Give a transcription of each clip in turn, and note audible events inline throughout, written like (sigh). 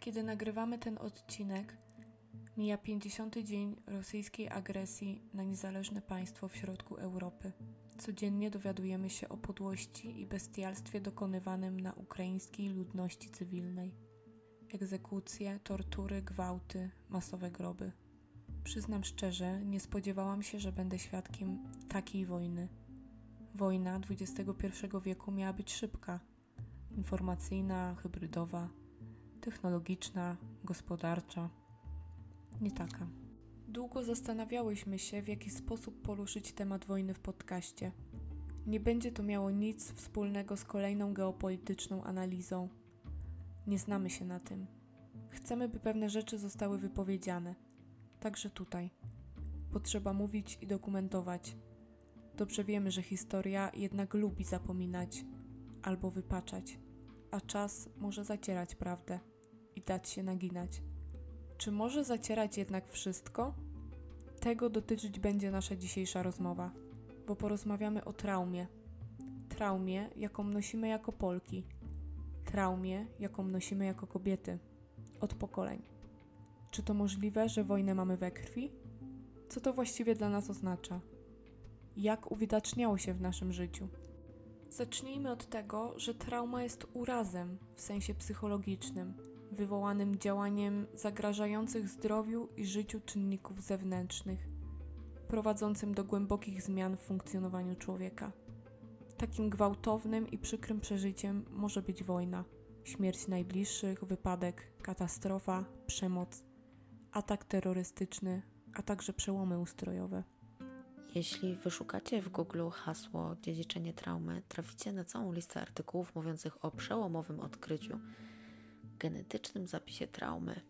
Kiedy nagrywamy ten odcinek, mija 50. dzień rosyjskiej agresji na niezależne państwo w środku Europy. Codziennie dowiadujemy się o podłości i bestialstwie dokonywanym na ukraińskiej ludności cywilnej. Egzekucje, tortury, gwałty, masowe groby. Przyznam szczerze, nie spodziewałam się, że będę świadkiem takiej wojny. Wojna XXI wieku miała być szybka informacyjna, hybrydowa, technologiczna, gospodarcza. Nie taka. Długo zastanawiałyśmy się, w jaki sposób poruszyć temat wojny w podcaście. Nie będzie to miało nic wspólnego z kolejną geopolityczną analizą. Nie znamy się na tym. Chcemy, by pewne rzeczy zostały wypowiedziane. Także tutaj. Potrzeba mówić i dokumentować. Dobrze wiemy, że historia jednak lubi zapominać albo wypaczać, a czas może zacierać prawdę dać się naginać. Czy może zacierać jednak wszystko? Tego dotyczyć będzie nasza dzisiejsza rozmowa, bo porozmawiamy o traumie. Traumie, jaką nosimy jako Polki. Traumie, jaką nosimy jako kobiety. Od pokoleń. Czy to możliwe, że wojnę mamy we krwi? Co to właściwie dla nas oznacza? Jak uwidaczniało się w naszym życiu? Zacznijmy od tego, że trauma jest urazem w sensie psychologicznym, wywołanym działaniem zagrażających zdrowiu i życiu czynników zewnętrznych, prowadzącym do głębokich zmian w funkcjonowaniu człowieka. Takim gwałtownym i przykrym przeżyciem może być wojna, śmierć najbliższych, wypadek, katastrofa, przemoc, atak terrorystyczny, a także przełomy ustrojowe. Jeśli wyszukacie w Google hasło dziedziczenie traumy, traficie na całą listę artykułów mówiących o przełomowym odkryciu, genetycznym zapisie traumy.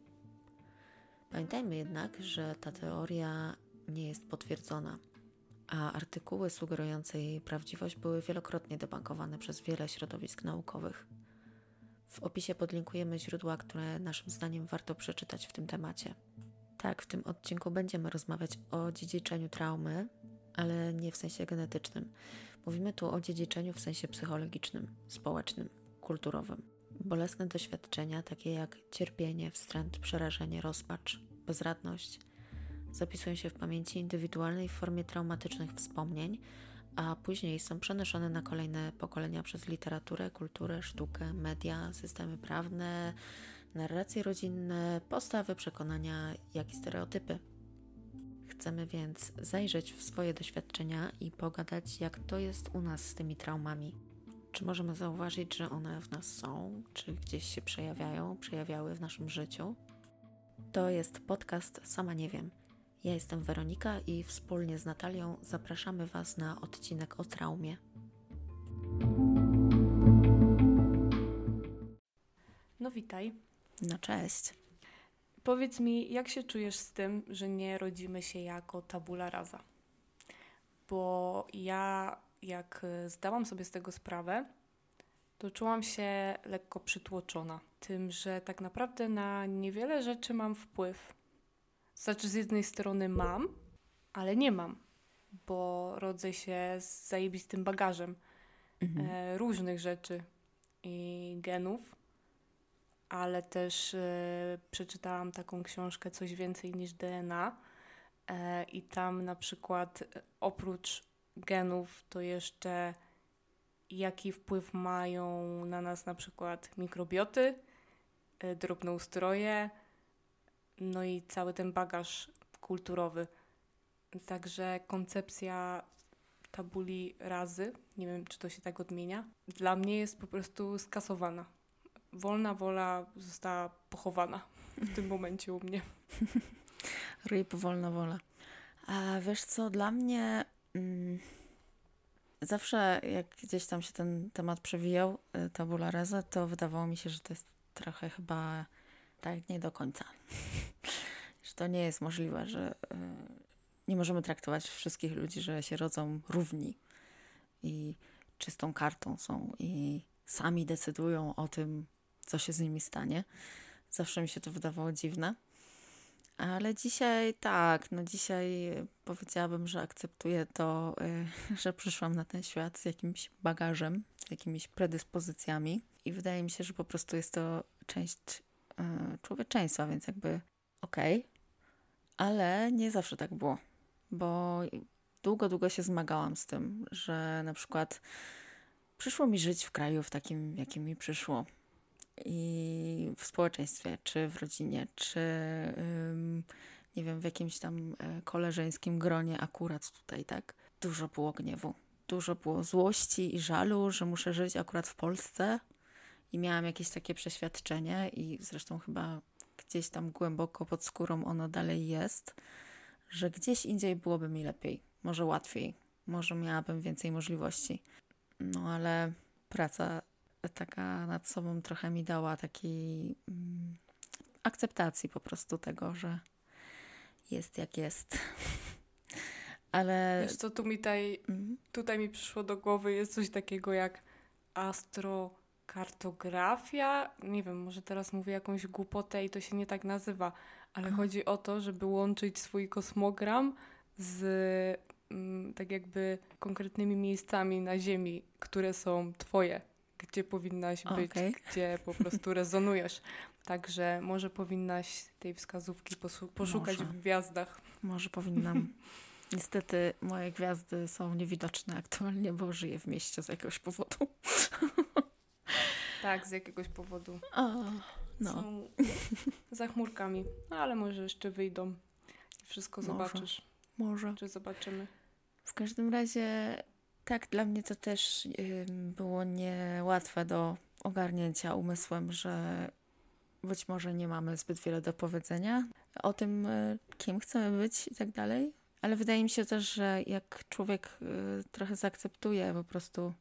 Pamiętajmy jednak, że ta teoria nie jest potwierdzona, a artykuły sugerujące jej prawdziwość były wielokrotnie debankowane przez wiele środowisk naukowych. W opisie podlinkujemy źródła, które naszym zdaniem warto przeczytać w tym temacie. Tak, w tym odcinku będziemy rozmawiać o dziedziczeniu traumy, ale nie w sensie genetycznym. Mówimy tu o dziedziczeniu w sensie psychologicznym, społecznym, kulturowym. Bolesne doświadczenia, takie jak cierpienie, wstręt, przerażenie, rozpacz, bezradność, zapisują się w pamięci indywidualnej w formie traumatycznych wspomnień, a później są przenoszone na kolejne pokolenia przez literaturę, kulturę, sztukę, media, systemy prawne, narracje rodzinne, postawy, przekonania, jak i stereotypy. Chcemy więc zajrzeć w swoje doświadczenia i pogadać, jak to jest u nas z tymi traumami. Czy możemy zauważyć, że one w nas są, czy gdzieś się przejawiają, przejawiały w naszym życiu? To jest podcast Sama Nie Wiem. Ja jestem Weronika i wspólnie z Natalią zapraszamy Was na odcinek o traumie. No witaj. No cześć. Powiedz mi, jak się czujesz z tym, że nie rodzimy się jako tabula rasa? Bo ja, jak zdałam sobie z tego sprawę, to czułam się lekko przytłoczona tym, że tak naprawdę na niewiele rzeczy mam wpływ. Znaczy, z jednej strony mam, ale nie mam, bo rodzę się z zajebistym bagażem mhm. e, różnych rzeczy i genów ale też y, przeczytałam taką książkę Coś więcej niż DNA. E, I tam na przykład e, oprócz genów to jeszcze jaki wpływ mają na nas na przykład mikrobioty, e, drobnoustroje, no i cały ten bagaż kulturowy. Także koncepcja tabuli razy, nie wiem czy to się tak odmienia, dla mnie jest po prostu skasowana wolna wola została pochowana w tym momencie u mnie. (laughs) Ryb, wolna wola. A wiesz co, dla mnie mm, zawsze jak gdzieś tam się ten temat przewijał, y, tabula rasa, to wydawało mi się, że to jest trochę chyba tak nie do końca. (laughs) że to nie jest możliwe, że y, nie możemy traktować wszystkich ludzi, że się rodzą równi i czystą kartą są i sami decydują o tym, co się z nimi stanie. Zawsze mi się to wydawało dziwne. Ale dzisiaj tak, no dzisiaj powiedziałabym, że akceptuję to, y, (laughs) że przyszłam na ten świat z jakimś bagażem, z jakimiś predyspozycjami i wydaje mi się, że po prostu jest to część y, człowieczeństwa, więc jakby okej, okay. ale nie zawsze tak było, bo długo, długo się zmagałam z tym, że na przykład przyszło mi żyć w kraju w takim, jakim mi przyszło i w społeczeństwie, czy w rodzinie, czy nie wiem, w jakimś tam e, koleżeńskim gronie akurat tutaj, tak? Dużo było gniewu, dużo było złości i żalu, że muszę żyć akurat w Polsce i miałam jakieś takie przeświadczenie i zresztą chyba gdzieś tam głęboko pod skórą ono dalej jest, że gdzieś indziej byłoby mi lepiej, może łatwiej, może miałabym więcej możliwości. No ale praca taka nad sobą trochę mi dała takiej mm, akceptacji po prostu tego, że jest jak jest. (laughs) Ale. Wiesz co, tu mi tutaj, mm. tutaj mi przyszło do głowy, jest coś takiego jak astrokartografia. Nie wiem, może teraz mówię jakąś głupotę i to się nie tak nazywa, ale chodzi o to, żeby łączyć swój kosmogram z mm, tak jakby konkretnymi miejscami na Ziemi, które są twoje gdzie powinnaś być, okay. gdzie po prostu rezonujesz. Także może powinnaś tej wskazówki poszukać może. w gwiazdach. Może powinnam. (laughs) Niestety moje gwiazdy są niewidoczne aktualnie, bo żyję w mieście z jakiegoś powodu. (laughs) tak, z jakiegoś powodu. O, no. Są za chmurkami, no, ale może jeszcze wyjdą wszystko może. zobaczysz. Może. Czy zobaczymy. W każdym razie tak, dla mnie to też było niełatwe do ogarnięcia umysłem, że być może nie mamy zbyt wiele do powiedzenia o tym, y, kim chcemy być i tak dalej. Ale wydaje mi się też, że jak człowiek y, trochę zaakceptuje po prostu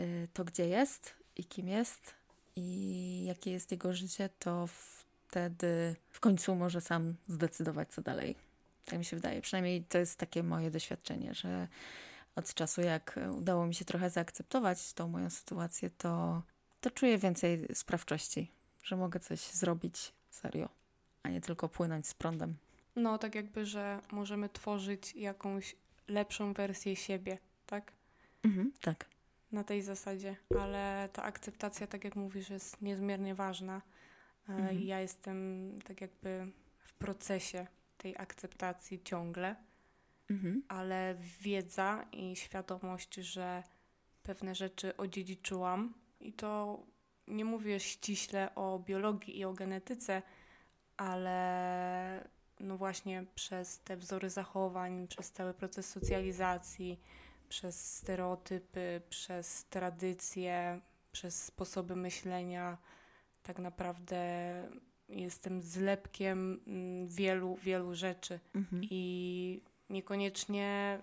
y, to, gdzie jest i kim jest i jakie jest jego życie, to wtedy w końcu może sam zdecydować, co dalej. Tak mi się wydaje. Przynajmniej to jest takie moje doświadczenie, że od czasu, jak udało mi się trochę zaakceptować tą moją sytuację, to, to czuję więcej sprawczości, że mogę coś zrobić serio, a nie tylko płynąć z prądem. No, tak jakby, że możemy tworzyć jakąś lepszą wersję siebie, tak? Mhm, tak. Na tej zasadzie, ale ta akceptacja, tak jak mówisz, jest niezmiernie ważna. E, mhm. Ja jestem tak jakby w procesie tej akceptacji ciągle mhm. ale wiedza i świadomość, że pewne rzeczy odziedziczyłam i to nie mówię ściśle o biologii i o genetyce, ale no właśnie przez te wzory zachowań, przez cały proces socjalizacji, przez stereotypy, przez tradycje, przez sposoby myślenia, tak naprawdę jestem zlepkiem mm, wielu, wielu rzeczy. Mhm. I niekoniecznie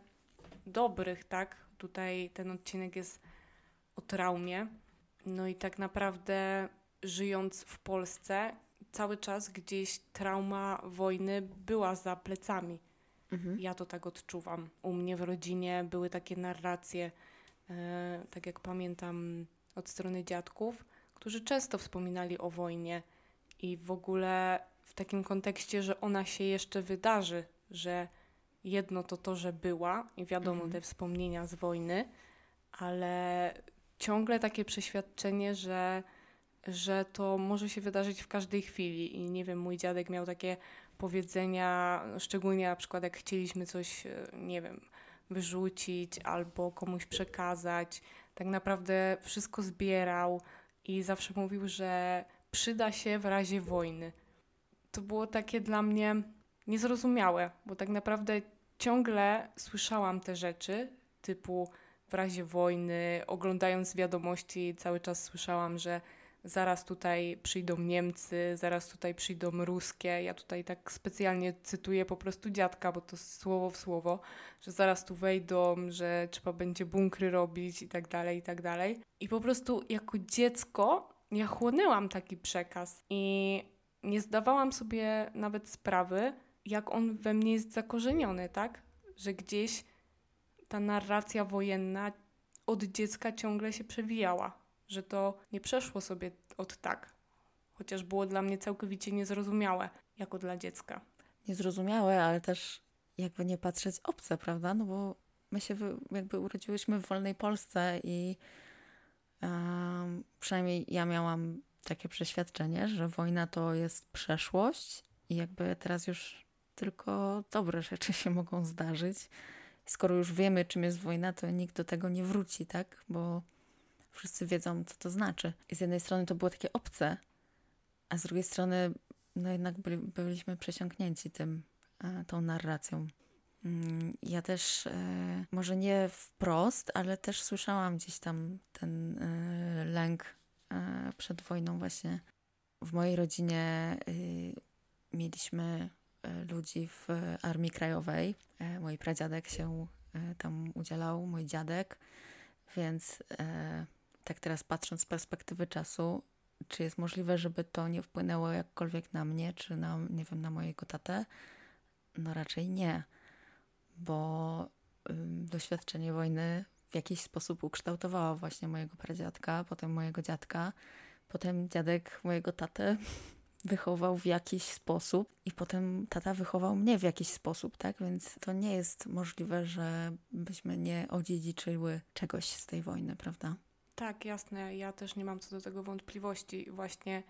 dobrych, tak? Tutaj ten odcinek jest o traumie. No i tak naprawdę żyjąc w Polsce, cały czas gdzieś trauma wojny była za plecami. Mhm. Ja to tak odczuwam. U mnie w rodzinie były takie narracje, e, tak jak pamiętam od strony dziadków, którzy często wspominali o wojnie i w ogóle w takim kontekście, że ona się jeszcze wydarzy, że jedno to to, że była i wiadomo mhm. te wspomnienia z wojny, ale ciągle takie przeświadczenie, że, że to może się wydarzyć w każdej chwili. I nie wiem, mój dziadek miał takie powiedzenia, szczególnie na przykład jak chcieliśmy coś, e, nie wiem, wyrzucić albo komuś przekazać. Tak naprawdę wszystko zbierał i zawsze mówił, że przyda się w razie wojny. To było takie dla mnie niezrozumiałe, bo tak naprawdę ciągle słyszałam te rzeczy, typu w razie wojny, oglądając wiadomości, cały czas słyszałam, że zaraz tutaj przyjdą Niemcy, zaraz tutaj przyjdą ruskie. Ja tutaj tak specjalnie cytuję po prostu dziadka, bo to słowo w słowo, że zaraz tu wejdą, że trzeba będzie bunkry robić i tak dalej, i tak dalej. I po prostu jako dziecko ja chłonęłam taki przekaz i nie zdawałam sobie nawet sprawy, jak on we mnie jest zakorzeniony, tak? Że gdzieś ta narracja wojenna od dziecka ciągle się przewijała, że to nie przeszło sobie od tak, chociaż było dla mnie całkowicie niezrozumiałe jako dla dziecka. niezrozumiałe, ale też jakby nie patrzeć obce, prawda? No bo my się jakby urodziłyśmy w wolnej Polsce i um, przynajmniej ja miałam takie przeświadczenie, że wojna to jest przeszłość i jakby teraz już tylko dobre rzeczy się mogą zdarzyć. Skoro już wiemy, czym jest wojna, to nikt do tego nie wróci, tak? Bo wszyscy wiedzą, co to znaczy. I z jednej strony to było takie obce, a z drugiej strony no jednak byli, byliśmy przesiąknięci tym, e, tą narracją. Mm, ja też, e, może nie wprost, ale też słyszałam gdzieś tam ten e, lęk przed wojną właśnie. W mojej rodzinie y, mieliśmy ludzi w Armii Krajowej. Mój pradziadek się tam udzielał, mój dziadek, więc tak teraz patrząc z perspektywy czasu, czy jest możliwe, żeby to nie wpłynęło jakkolwiek na mnie, czy na, nie wiem, na mojego tatę? No raczej nie, bo doświadczenie wojny w jakiś sposób ukształtowało właśnie mojego pradziadka, potem mojego dziadka, potem dziadek mojego tatę wychował w jakiś sposób i potem tata wychował mnie w jakiś sposób, tak? Więc to nie jest możliwe, że byśmy nie odziedziczyły czegoś z tej wojny, prawda? Tak, jasne. Ja też nie mam co do tego wątpliwości. Właśnie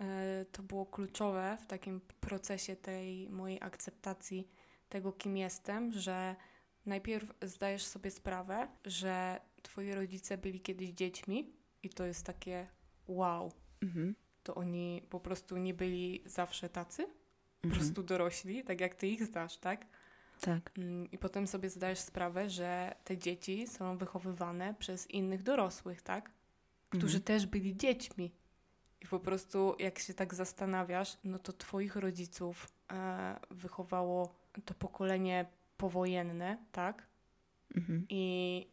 e, to było kluczowe w takim procesie tej mojej akceptacji tego, kim jestem, że najpierw zdajesz sobie sprawę, że twoi rodzice byli kiedyś dziećmi i to jest takie wow. Mhm. To oni po prostu nie byli zawsze tacy, po mhm. prostu dorośli, tak jak ty ich znasz, tak? Tak. Mm, I potem sobie zdajesz sprawę, że te dzieci są wychowywane przez innych dorosłych, tak? Którzy mhm. też byli dziećmi. I po prostu, jak się tak zastanawiasz, no to Twoich rodziców e, wychowało to pokolenie powojenne, tak? Mhm. I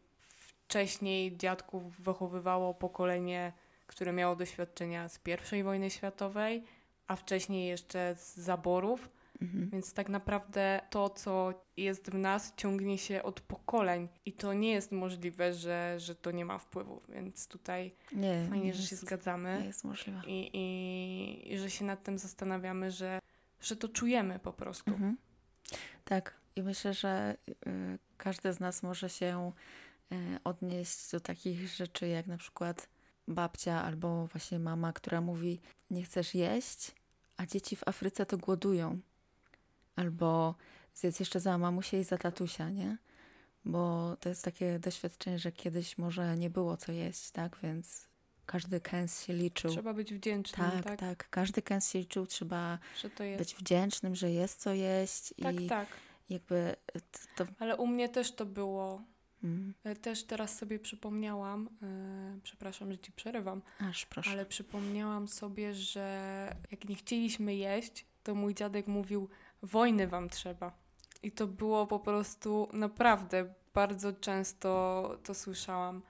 wcześniej dziadków wychowywało pokolenie, które miało doświadczenia z I wojny światowej, a wcześniej jeszcze z zaborów Mhm. Więc tak naprawdę to, co jest w nas, ciągnie się od pokoleń i to nie jest możliwe, że, że to nie ma wpływu. Więc tutaj nie, fajnie, nie że jest, się zgadzamy. Nie jest możliwe. I, i, I, że się nad tym zastanawiamy, że, że to czujemy po prostu. Mhm. Tak. I myślę, że y, każdy z nas może się y, odnieść do takich rzeczy, jak na przykład babcia albo właśnie mama, która mówi: Nie chcesz jeść, a dzieci w Afryce to głodują albo zjedz jeszcze za mamusię i za tatusia, nie? Bo to jest takie doświadczenie, że kiedyś może nie było co jeść, tak? Więc każdy kęs się liczył. Trzeba być wdzięcznym, tak? Tak, tak. Każdy kęs się liczył, trzeba być wdzięcznym, że jest co jeść. Tak, i tak. Jakby to... Ale u mnie też to było. Mhm. E, też teraz sobie przypomniałam, yy, przepraszam, że ci przerywam, Aż proszę. ale przypomniałam sobie, że jak nie chcieliśmy jeść, to mój dziadek mówił, wojny wam trzeba. I to było po prostu naprawdę bardzo często to słyszałam,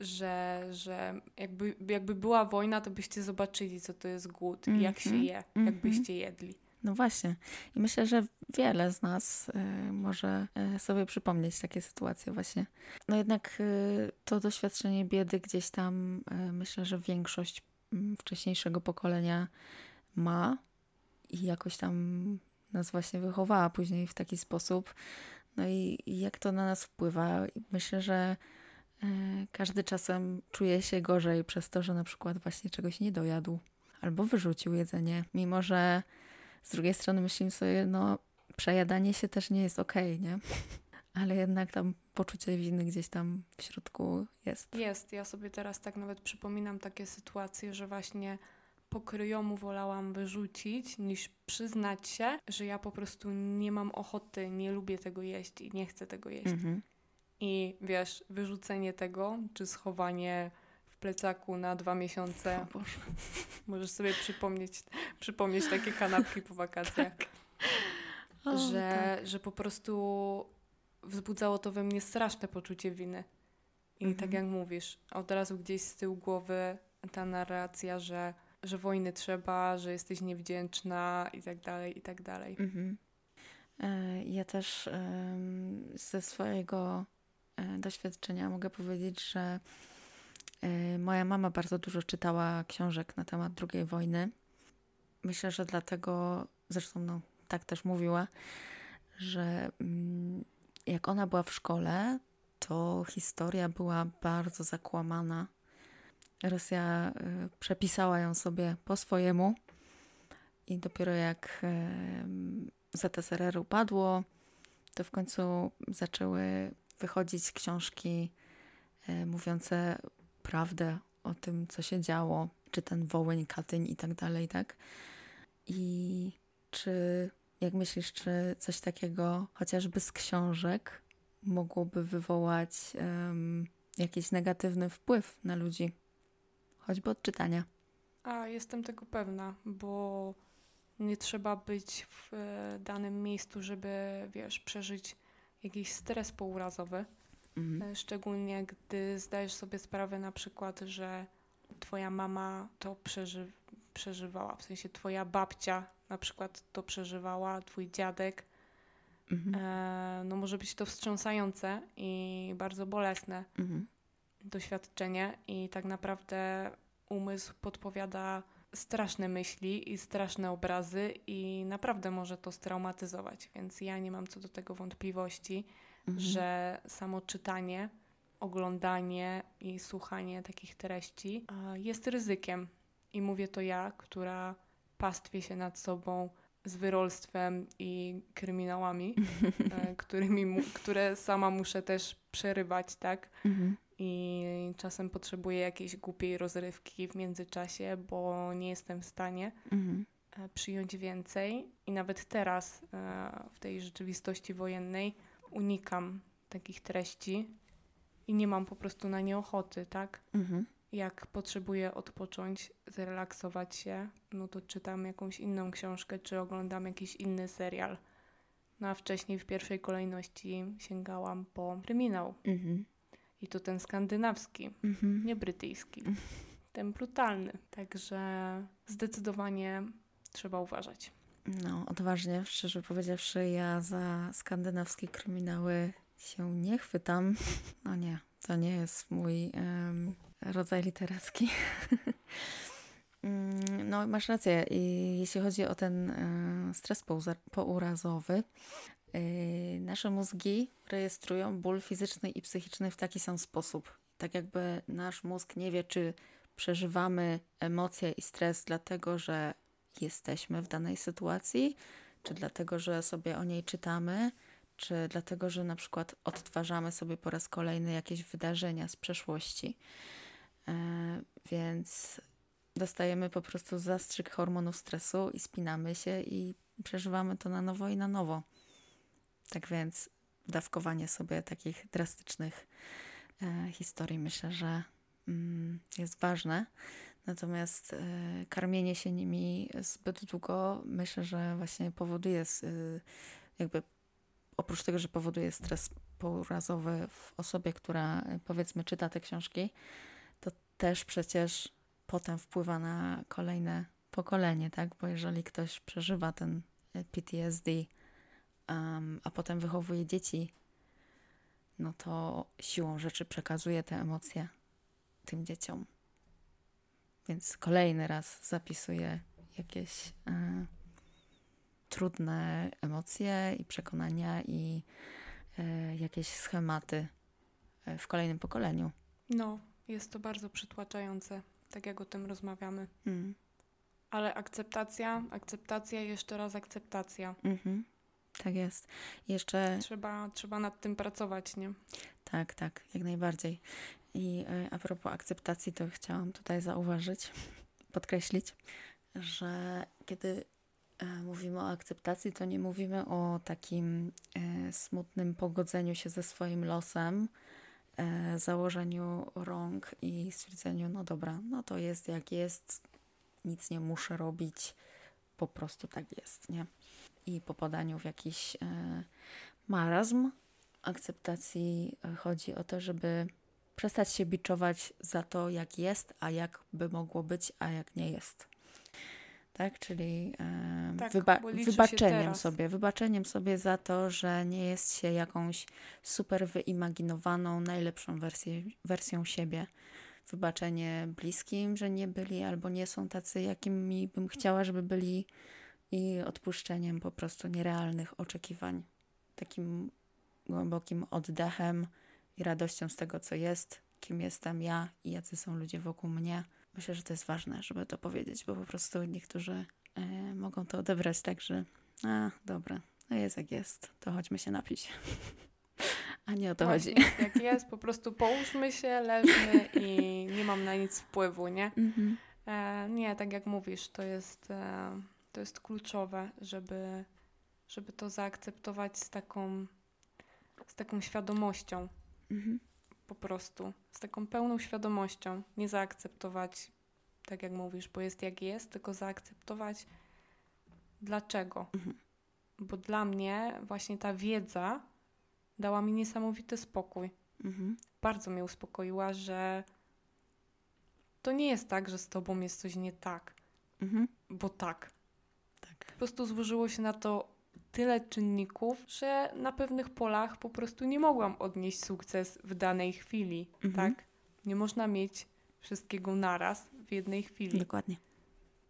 że, że jakby, jakby była wojna, to byście zobaczyli, co to jest głód mm -hmm. i jak się mhm. je, jakbyście jedli. No właśnie. I myślę, że wiele z nas y, może y, sobie przypomnieć takie sytuacje właśnie. No jednak y, to doświadczenie biedy gdzieś tam myślę, że większość mm, wcześniejszego pokolenia ma i jakoś tam nas właśnie wychowała później w taki sposób. No i, jak to na nas wpływa? Myślę, że każdy czasem czuje się gorzej przez to, że na przykład właśnie czegoś nie dojadł albo wyrzucił jedzenie, mimo że z drugiej strony myślimy sobie, no przejadanie się też nie jest okej, okay, nie? (laughs) Ale jednak tam poczucie winy gdzieś tam w środku jest. Jest. Ja sobie teraz tak nawet przypominam takie sytuacje, że właśnie pokryjomu wolałam wyrzucić, niż przyznać się, że ja po prostu nie mam ochoty, nie lubię tego jeść i nie chcę tego jeść. Mhm. I wiesz, wyrzucenie tego, czy schowanie plecaku na dwa miesiące. (laughs) Możesz sobie przypomnieć, przypomnieć takie kanapki po wakacjach. Tak. O, że, tak. że po prostu wzbudzało to we mnie straszne poczucie winy. I tak mhm. tak jak mówisz, od razu gdzieś z tyłu głowy ta narracja, że że wojny trzeba, że jesteś niewdzięczna i tak dalej, i tak dalej. Mhm. E, ja też ze swojego e, doświadczenia mogę powiedzieć, że moja mama bardzo dużo czytała książek na temat II wojny. Myślę, że dlatego, zresztą no, tak też mówiła, że mm, jak ona była w szkole, to historia była bardzo zakłamana. Rosja y, przepisała ją sobie po swojemu i dopiero jak y, ZSRR upadło, to w końcu zaczęły wychodzić książki mówiące prawdę o tym, co się działo, czy ten Wołyń, Katyń i tak dalej, tak? I czy, jak myślisz, czy coś takiego, chociażby z książek, mogłoby wywołać um, jakiś negatywny wpływ na ludzi, choćby od czytania? A, jestem tego pewna, bo nie trzeba być w e, danym miejscu, żeby, wiesz, przeżyć jakiś stres pourazowy. Mhm. E, szczególnie gdy zdajesz sobie sprawę na przykład, że twoja mama to przeży przeżywała, w sensie twoja babcia na przykład to przeżywała, twój dziadek. Mhm. E, no może być to wstrząsające i bardzo bolesne mhm. doświadczenie i tak naprawdę umysł podpowiada straszne myśli i straszne obrazy i naprawdę może to straumatyzować, więc ja nie mam co do tego wątpliwości, mhm. że samo czytanie, oglądanie i słuchanie takich treści jest ryzykiem. I mówię to ja, która pastwie się nad sobą z wyrolstwem i kryminałami, (laughs) e, którymi, które sama muszę też przerywać, tak? Mhm. I czasem potrzebuję jakiejś głupiej rozrywki w międzyczasie, bo nie jestem w stanie mhm. E, przyjąć więcej. I nawet teraz, e, w tej rzeczywistości wojennej, unikam takich treści i nie mam po prostu na nie ochoty, tak? Mhm jak potrzebuję odpocząć, zrelaksować się, no to czytam jakąś inną książkę, czy oglądam jakiś inny serial. No a wcześniej w pierwszej kolejności sięgałam po kryminał. Mhm. I to ten skandynawski, mhm. nie brytyjski. Ten brutalny. Także zdecydowanie trzeba uważać. No, odważnie, szczerze powiedziawszy, ja za skandynawskie kryminały się nie chwytam. (laughs) No nie, to nie jest mój um, rodzaj literacki. (laughs) Mm, no, masz rację. I jeśli chodzi o ten e, stres pourazowy, e, nasze mózgi rejestrują ból fizyczny i psychiczny w taki sam sposób. Tak jakby nasz mózg nie wie, czy przeżywamy emocje i stres dlatego, że jesteśmy w danej sytuacji, czy dlatego, że sobie o niej czytamy, czy dlatego, że na przykład odtwarzamy sobie po raz kolejny jakieś wydarzenia z przeszłości. E, więc dostajemy po prostu zastrzyk hormonów stresu i spinamy się i przeżywamy to na nowo i na nowo. Tak więc dawkowanie sobie takich drastycznych e, historii myślę, że mm, jest ważne. Natomiast e, karmienie się nimi zbyt długo myślę, że właśnie powoduje jakby oprócz tego, że powoduje stres pourazowy w osobie, która powiedzmy czyta te książki, to też przecież potem wpływa na kolejne pokolenie, tak? Bo jeżeli ktoś przeżywa ten PTSD, um, a potem wychowuje dzieci, no to siłą rzeczy przekazuje te emocje tym dzieciom. Więc kolejny raz zapisuje jakieś e, trudne emocje i przekonania i e, jakieś schematy e, w kolejnym pokoleniu. No, jest to bardzo przytłaczające, tak jak o tym rozmawiamy. Mm. Ale akceptacja, akceptacja jeszcze raz akceptacja. Mhm. Tak jest. Jeszcze. Trzeba, trzeba nad tym pracować, nie? Tak, tak, jak najbardziej. I y, a propos akceptacji, to chciałam tutaj zauważyć, (laughs) podkreślić, że kiedy y, mówimy o akceptacji, to nie mówimy o takim y, smutnym pogodzeniu się ze swoim losem, e, założeniu rąk i stwierdzeniu, no dobra, no to jest jak jest, nic nie muszę robić, po prostu tak jest, nie? I popadaniu w jakiś e, marazm akceptacji e, chodzi o to, żeby przestać się biczować za to, jak jest, a jak by mogło być, a jak nie jest tak? Czyli e, tak, wyba wybaczeniem sobie, wybaczeniem sobie za to, że nie jest się jakąś super wyimaginowaną, najlepszą wersję, wersją siebie. Wybaczenie bliskim, że nie byli albo nie są tacy, jakimi bym chciała, żeby byli. i odpuszczeniem po prostu nierealnych oczekiwań. Takim głębokim oddechem i radością z tego, co jest, kim jestem ja i jacy są ludzie wokół mnie. Myślę, że to jest ważne, żeby to powiedzieć, bo po prostu niektórzy e, mogą to odebrać tak, że a, dobra, no jest jak jest, to chodźmy się napić. (laughs) A nie o to Właśnie chodzi. jest jak jest, po prostu połóżmy się, leżmy i nie mam na nic wpływu, nie? Mhm. E, nie, tak jak mówisz, to jest, e, to jest kluczowe, żeby, żeby to zaakceptować z taką, z taką świadomością, Mhm. po prostu, z taką pełną świadomością. Nie zaakceptować, tak jak mówisz, bo jest jak jest, tylko zaakceptować dlaczego. Mhm. Bo dla mnie właśnie ta wiedza dała mi niesamowity spokój. Mhm. Bardzo mnie uspokoiła, że to nie jest tak, że z tobą jest coś nie tak, Mhm. bo tak. Tak. Po prostu złożyło się na to tyle czynników, że na pewnych polach po prostu nie mogłam odnieść sukces w danej chwili, Mhm. tak? Nie można mieć wszystkiego naraz w jednej chwili. Dokładnie.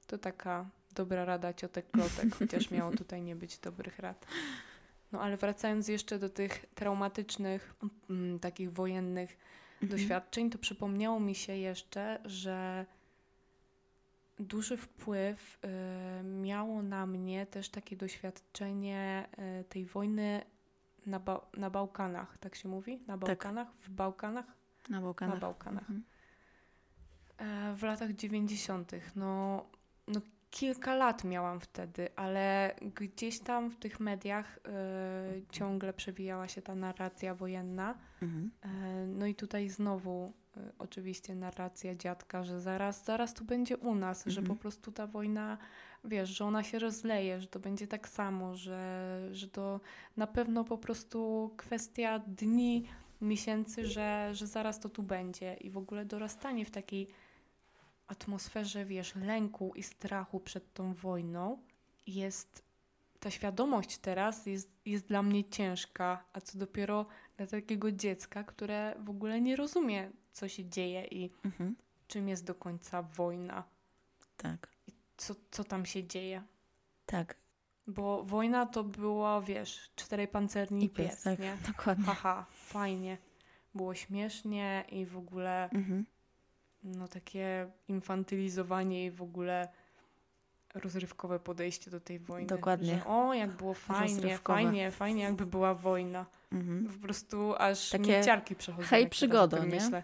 To taka dobra rada ciotek klotek, chociaż (laughs) miało tutaj nie być dobrych rad. No ale wracając jeszcze do tych traumatycznych, mm, takich wojennych Mhm. doświadczeń, to przypomniało mi się jeszcze, że duży wpływ y, miało na mnie też takie doświadczenie y, tej wojny na, ba- na Bałkanach, tak się mówi? Na Bałkanach? W Bałkanach? Na Bałkanach. Na Bałkanach. Mhm. E, w latach 90. No, no kilka lat miałam wtedy, ale gdzieś tam w tych mediach y, ciągle przewijała się ta narracja wojenna. Mhm. E, No i tutaj znowu oczywiście narracja dziadka, że zaraz, zaraz tu będzie u nas, że Mhm. po prostu ta wojna, wiesz, że ona się rozleje, że to będzie tak samo, że, że to na pewno po prostu kwestia dni, miesięcy, że, że zaraz to tu będzie i w ogóle dorastanie w takiej atmosferze, wiesz, lęku i strachu przed tą wojną jest ta świadomość teraz jest, jest dla mnie ciężka, a co dopiero dla takiego dziecka, które w ogóle nie rozumie, co się dzieje i Mhm. czym jest do końca wojna, Tak. co, co tam się dzieje. Tak. Bo wojna to było, wiesz, czterej pancerni I pies, pies, tak. nie? Dokładnie. Haha, fajnie. Było śmiesznie i w ogóle Mhm. no takie infantylizowanie i w w rozrywkowe podejście do tej wojny. Dokładnie. Że, o, jak było fajnie, fajnie, fajnie, jakby była wojna. Mhm. Po prostu aż Takie ciarki przechodzą. hej, tym nie? Myślę.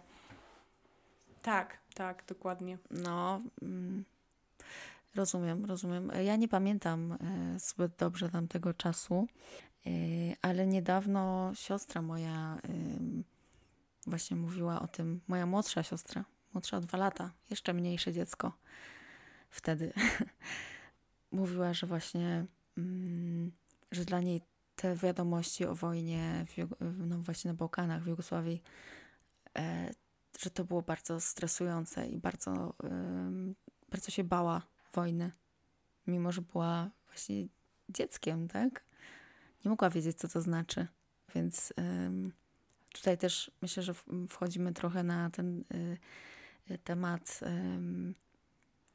Tak, tak, dokładnie. No, mm, rozumiem, rozumiem. Ja nie pamiętam e, zbyt dobrze tamtego czasu, e, ale niedawno siostra moja właśnie mówiła o tym, moja młodsza siostra, młodsza o dwa lata, jeszcze mniejsze dziecko wtedy, (laughs) mówiła, że właśnie, mm, że dla niej te wiadomości o wojnie w, no właśnie na Bałkanach, w Jugosławii, e, że to było bardzo stresujące i bardzo, bardzo się bała wojny, mimo że była właśnie dzieckiem, tak? Nie mogła wiedzieć, co to znaczy. Więc tutaj też myślę, że wchodzimy trochę na ten y, temat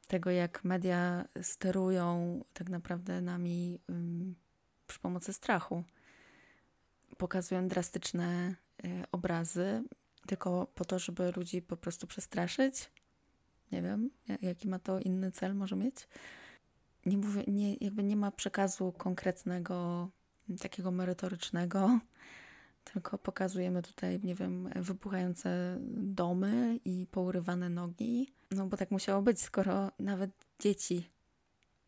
tego, jak media sterują tak naprawdę nami przy pomocy strachu. Pokazują drastyczne y, obrazy, tylko po to, żeby ludzi po prostu przestraszyć. Nie wiem, ja- jaki ma to inny cel może mieć. Nie mówię, nie, jakby nie ma przekazu konkretnego, takiego merytorycznego, (laughs) tylko pokazujemy tutaj, nie wiem, wybuchające domy i pourywane nogi. No bo tak musiało być, skoro nawet dzieci,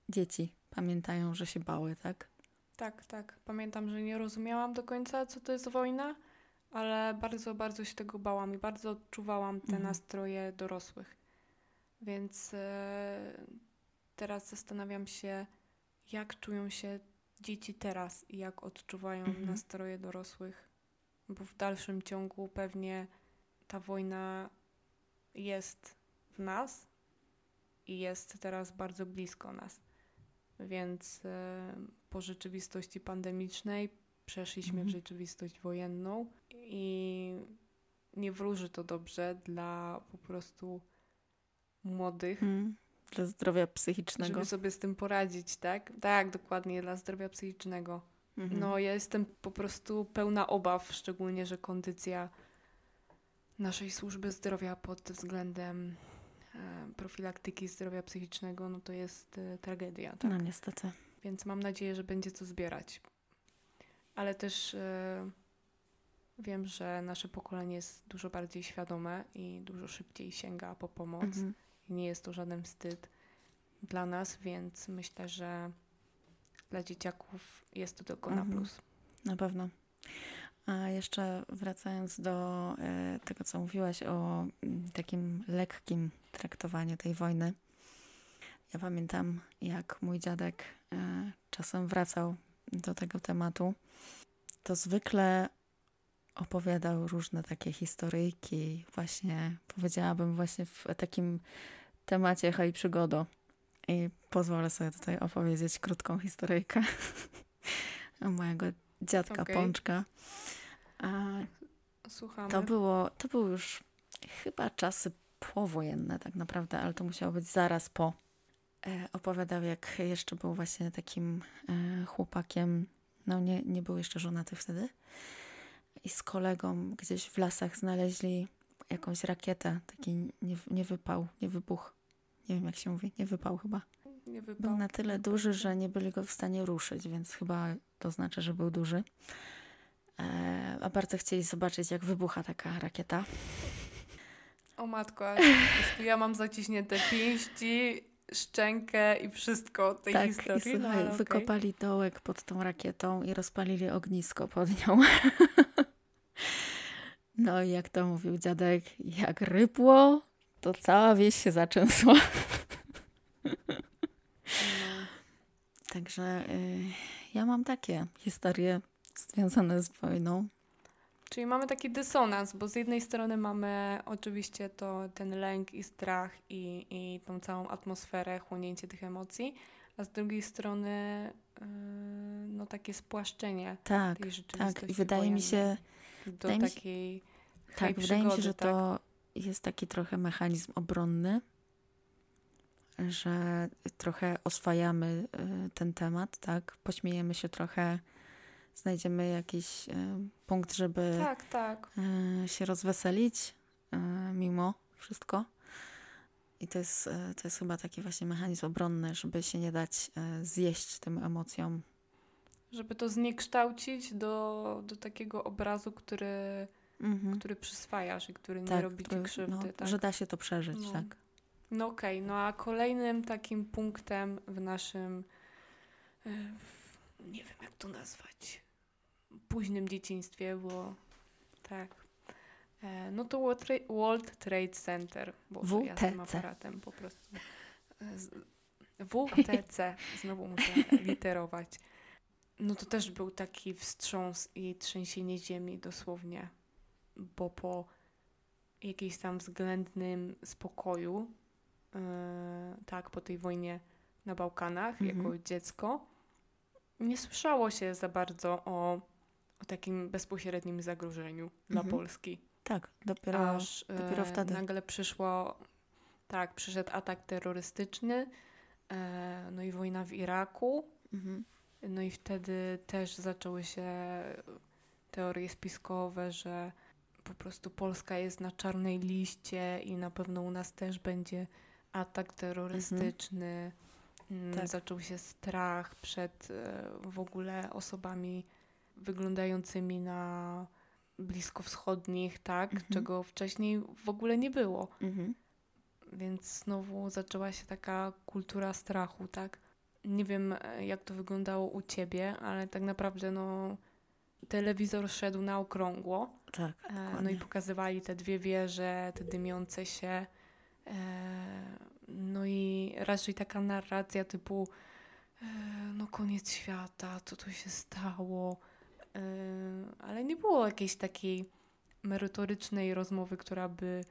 dzieci pamiętają, że się bały, tak? Tak, tak. Pamiętam, że nie rozumiałam do końca, co to jest wojna, ale bardzo, bardzo się tego bałam i bardzo odczuwałam te Mhm. nastroje dorosłych. Więc e, teraz zastanawiam się, jak czują się dzieci teraz i jak odczuwają Mhm. nastroje dorosłych, bo w dalszym ciągu pewnie ta wojna jest w nas i jest teraz bardzo blisko nas. Więc e, po rzeczywistości pandemicznej przeszliśmy w Mhm. rzeczywistość wojenną i nie wróży to dobrze dla po prostu młodych, Mm, Dla zdrowia psychicznego. żeby sobie z tym poradzić, tak? Tak, dokładnie, dla zdrowia psychicznego. Mhm. No, ja jestem po prostu pełna obaw, szczególnie, że kondycja naszej służby zdrowia pod względem e, profilaktyki zdrowia psychicznego, no to jest e, tragedia, tak? No niestety. Więc mam nadzieję, że będzie co zbierać. Ale też e, wiem, że nasze pokolenie jest dużo bardziej świadome i dużo szybciej sięga po pomoc. Mhm. I nie jest to żaden wstyd dla nas, więc myślę, że dla dzieciaków jest to tylko na Mhm. plus. Na pewno. A jeszcze wracając do e, tego, co mówiłaś o mm, takim lekkim traktowaniu tej wojny. Ja pamiętam, jak mój dziadek e, czasem wracał do tego tematu, to zwykle opowiadał różne takie historyjki, właśnie powiedziałabym właśnie w takim temacie hej przygodo. I pozwolę sobie tutaj opowiedzieć krótką historyjkę (laughs) mojego dziadka Okej. Pączka. A Słuchamy. to było, to były już chyba czasy powojenne tak naprawdę, ale to musiało być zaraz po. E, opowiadał, jak jeszcze był właśnie takim e, chłopakiem, no nie, nie był jeszcze żonaty wtedy. I z kolegą gdzieś w lasach znaleźli jakąś rakietę, taki nie, nie wypał, nie wybuch. Nie wiem jak się mówi, nie wypał chyba. Nie Był wypał. na tyle duży, że nie byli go w stanie ruszyć, więc chyba to znaczy, że był duży. E, a bardzo chcieli zobaczyć, jak wybucha taka rakieta. O matko, ale (laughs) ja mam zaciśnięte pięści, szczękę i wszystko tej tak, historii. i no, słuchaj, ale okej. wykopali dołek pod tą rakietą i rozpalili ognisko pod nią. (laughs) no i jak to mówił dziadek, jak rypło, to cała wieś się zaczęsła. (laughs) No. Także y, ja mam takie historie związane z wojną. Czyli mamy taki dysonans, bo z jednej strony mamy oczywiście to ten lęk i strach i, i tą całą atmosferę, chłonięcie tych emocji, a z drugiej strony yy, no takie spłaszczenie Tak, tej rzeczywistości tak. I wydaje mi się, do wydaje mi się- takiej tak, hej, wydaje mi się, przygody, że tak? to jest taki trochę mechanizm obronny, że trochę oswajamy y, ten temat, tak? Pośmiejemy się trochę, znajdziemy jakiś y, punkt, żeby Tak, tak. y, się rozweselić y, mimo wszystko. I to jest, to jest chyba taki właśnie mechanizm obronny, żeby się nie dać zjeść tym emocjom. Żeby to zniekształcić do, do takiego obrazu, który, Mhm. który przyswajasz i który nie Tak, robi ci krzywdy. no, tak? Że da się to przeżyć, No. tak. No okej, no a kolejnym takim punktem w naszym, e, nie wiem jak to nazwać, późnym dzieciństwie było, tak, e, no to World Tra- World Trade Center, bo ja z tym aparatem po prostu, e, z- WTC, (laughs) znowu muszę literować. No to też był taki wstrząs i trzęsienie ziemi dosłownie, bo po jakimś tam względnym spokoju, yy, tak, po tej wojnie na Bałkanach, Mhm. jako dziecko, nie słyszało się za bardzo o, o takim bezpośrednim zagrożeniu dla Mhm. Polski. Tak, dopiero Aż e, dopiero wtedy. nagle przyszło, tak, przyszedł atak terrorystyczny, e, no i wojna w Iraku, Mhm. no i wtedy też zaczęły się teorie spiskowe, że po prostu Polska jest na czarnej liście i na pewno u nas też będzie atak terrorystyczny. Mm, Tak. Zaczął się strach przed e, w ogóle osobami wyglądającymi na bliskowschodnich, tak? Mhm. Czego wcześniej w ogóle nie było. Mhm. Więc znowu zaczęła się taka kultura strachu, tak? Nie wiem, e, jak to wyglądało u ciebie, ale tak naprawdę, no, telewizor szedł na okrągło. Tak, E, no i pokazywali te dwie wieże, te dymiące się. E, no i raczej taka narracja typu e, no koniec świata, co tu się stało. E, ale nie było jakiejś takiej merytorycznej rozmowy, która by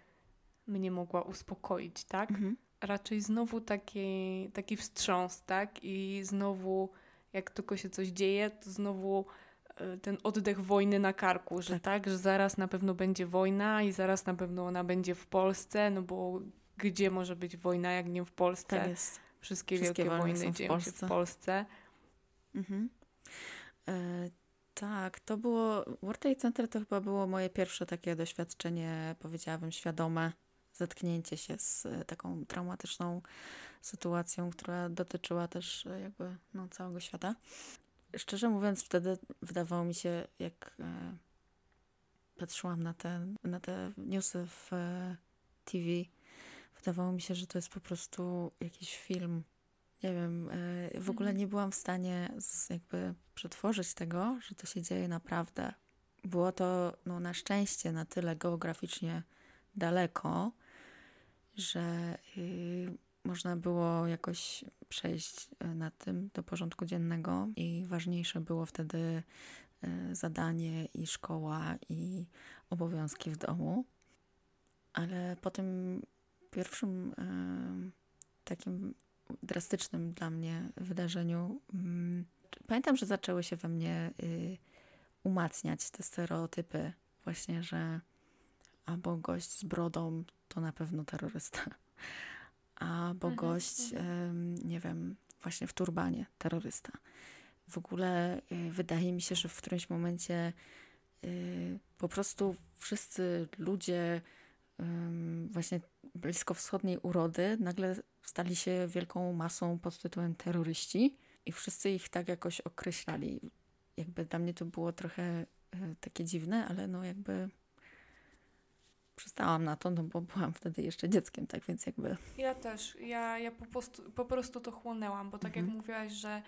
mnie mogła uspokoić, tak? Mhm. raczej znowu taki, taki wstrząs, tak? I znowu, jak tylko się coś dzieje, to znowu e, ten oddech wojny na karku, że Tak. tak. że zaraz na pewno będzie wojna i zaraz na pewno ona będzie w Polsce, no bo gdzie może być wojna, jak nie w Polsce. Tak jest. Wszystkie, Wszystkie wielkie wojny wojny są w dzieją się w Polsce. Polsce. Mhm. E, tak, to było. World Trade Center to chyba było moje pierwsze takie doświadczenie, powiedziałabym, świadome zetknięcie się z e, taką traumatyczną sytuacją, która dotyczyła też e, jakby no, całego świata. Szczerze mówiąc, wtedy wydawało mi się, jak e, patrzyłam na te, na te newsy w e, TV, wydawało mi się, że to jest po prostu jakiś film. Nie wiem, e, w ogóle Mhm. nie byłam w stanie jakby przetworzyć tego, że to się dzieje naprawdę. Było to no, na szczęście na tyle geograficznie daleko, że y, można było jakoś przejść y, na tym do porządku dziennego i ważniejsze było wtedy y, zadanie i szkoła i obowiązki w domu. Ale po tym pierwszym takim drastycznym dla mnie wydarzeniu, mm, pamiętam, że zaczęły się we mnie y, umacniać te stereotypy, właśnie, że albo gość z brodą to na pewno terrorysta, (laughs) albo Mhm, gość, em, nie wiem, właśnie w turbanie terrorysta. W ogóle y, wydaje mi się, że w którymś momencie y, po prostu wszyscy ludzie właśnie bliskowschodniej urody nagle stali się wielką masą pod tytułem terroryści i wszyscy ich tak jakoś określali. Jakby dla mnie to było trochę y, takie dziwne, ale no jakby przystałam na to, no bo byłam wtedy jeszcze dzieckiem, tak więc jakby Ja też. Ja, ja po, prostu, po prostu to chłonęłam, bo tak jak Mhm. mówiłaś, że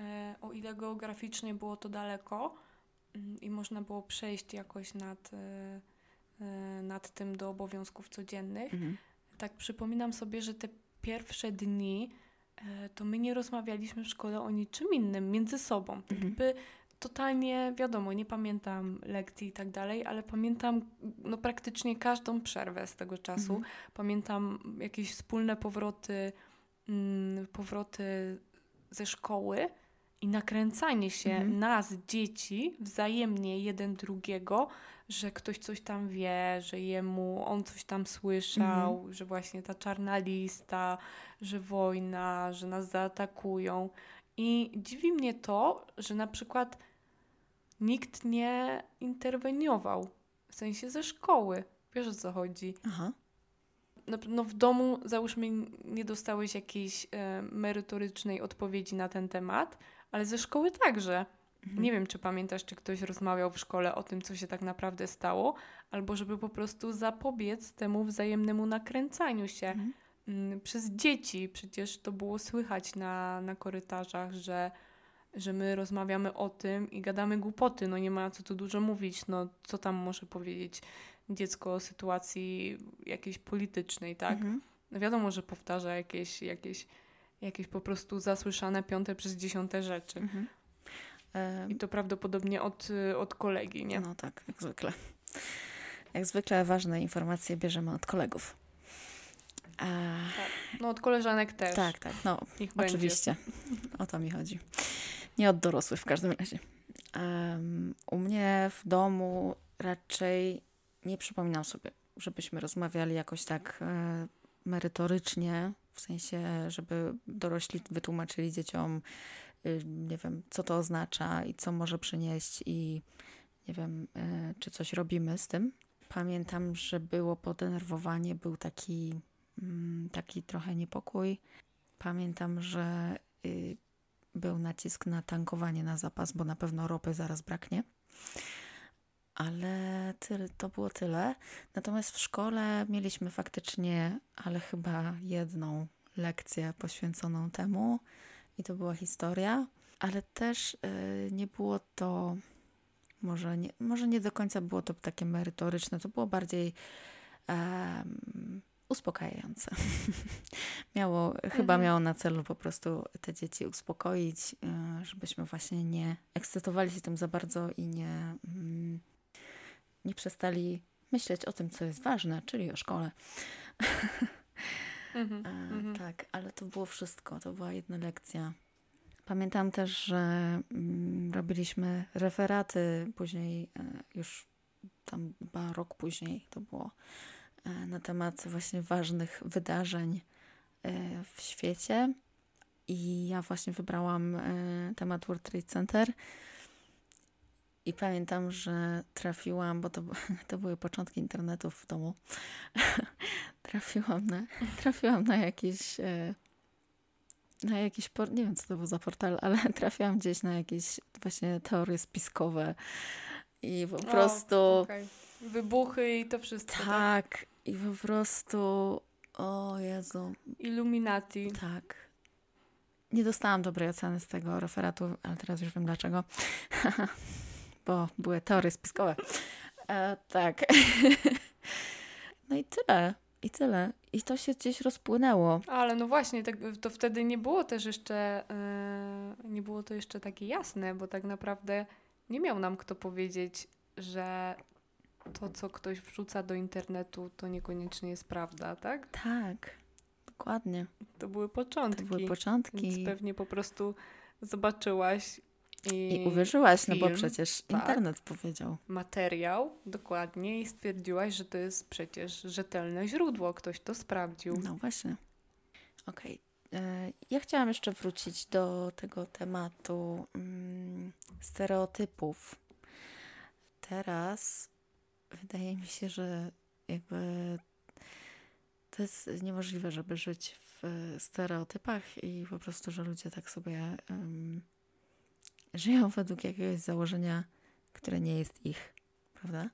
e, o ile geograficznie było to daleko mm, i można było przejść jakoś nad, e, e, nad tym do obowiązków codziennych, tak przypominam sobie, że te pierwsze dni e, to my nie rozmawialiśmy w szkole o niczym innym między sobą. Tak Mhm. jakby totalnie wiadomo, nie pamiętam lekcji i tak dalej, ale pamiętam no, praktycznie każdą przerwę z tego czasu. Mhm. Pamiętam jakieś wspólne powroty, mm, powroty ze szkoły i nakręcanie się Mhm. nas, dzieci, wzajemnie jeden drugiego, że ktoś coś tam wie, że jemu on coś tam słyszał, Mhm. że właśnie ta czarna lista, że wojna, że nas zaatakują. I dziwi mnie to, że na przykład nikt nie interweniował, w sensie ze szkoły. Wiesz o co chodzi? Aha. no, no w domu załóżmy nie dostałeś jakiejś e, merytorycznej odpowiedzi na ten temat, ale ze szkoły także. Mhm. Nie wiem, czy pamiętasz, czy ktoś rozmawiał w szkole o tym, co się tak naprawdę stało, albo żeby po prostu zapobiec temu wzajemnemu nakręcaniu się Mhm. mm, przez dzieci. Przecież to było słychać na, na korytarzach, że, że my rozmawiamy o tym i gadamy głupoty. No nie ma co tu dużo mówić. No co tam może powiedzieć dziecko o sytuacji jakiejś politycznej, tak? Mhm. No wiadomo, że powtarza jakieś, jakieś, jakieś po prostu zasłyszane piąte przez dziesiąte rzeczy. Mhm. I to prawdopodobnie od, od kolegi, nie? No tak, jak zwykle. Jak zwykle ważne informacje bierzemy od kolegów. A, No od koleżanek też. tak, tak, no Niech będzie. oczywiście. O to mi chodzi. Nie od dorosłych w każdym razie. Em, u mnie w domu raczej nie przypominam sobie, żebyśmy rozmawiali jakoś tak e, merytorycznie, w sensie, żeby dorośli wytłumaczyli dzieciom, nie wiem, co to oznacza i co może przynieść i nie wiem, e, czy coś robimy z tym. Pamiętam, że było podenerwowanie, był taki, mm, taki trochę niepokój. Pamiętam, że y, był nacisk na tankowanie na zapas, bo na pewno ropy zaraz braknie. Ale to było tyle. Natomiast w szkole mieliśmy faktycznie, ale chyba jedną lekcję poświęconą temu i to była historia, ale też y, nie było to, może nie, może nie do końca było to takie merytoryczne, to było bardziej em, uspokajające. (laughs) miało, chyba Mhm. miało na celu po prostu te dzieci uspokoić, y, żebyśmy właśnie nie ekscytowali się tym za bardzo i nie, mm, nie przestali myśleć o tym, co jest ważne, czyli o szkole. (laughs) Mhm. E, Mhm. Tak, ale to było wszystko. To była jedna lekcja. Pamiętam też, że mm, robiliśmy referaty później, e, już tam chyba rok później to było. e, na temat właśnie ważnych wydarzeń w świecie. I ja właśnie wybrałam temat World Trade Center. I pamiętam, że trafiłam, bo to, (laughs) to były początki internetu w domu. (laughs) trafiłam na, trafiłam na jakiś na jakiś, por- nie wiem co to był za portal, ale (laughs) trafiłam gdzieś na jakieś właśnie teorie spiskowe i po prostu... okay. Wybuchy i to wszystko. Tak, tak, i po prostu, o Jezu. Illuminati. Tak. Nie dostałam dobrej oceny z tego referatu, ale teraz już wiem dlaczego. Bo były teorie spiskowe. E, tak. (laughs) no i tyle. I tyle. I to się gdzieś rozpłynęło. Ale no właśnie, tak, to wtedy nie było też jeszcze, yy, nie było to jeszcze takie jasne, bo tak naprawdę nie miał nam kto powiedzieć, że to, co ktoś wrzuca do internetu, to niekoniecznie jest prawda, tak? Tak, dokładnie. To były początki. To były początki. Więc pewnie po prostu zobaczyłaś i, I uwierzyłaś, film, no bo przecież tak, internet powiedział. Materiał, dokładnie, i stwierdziłaś, że to jest przecież rzetelne źródło, ktoś to sprawdził. No właśnie. Okej. Okay. E, ja chciałam jeszcze wrócić do tego tematu mm, stereotypów. Teraz wydaje mi się, że jakby to jest niemożliwe, żeby żyć w stereotypach i po prostu, że ludzie tak sobie um, żyją według jakiegoś założenia, które nie jest ich, prawda?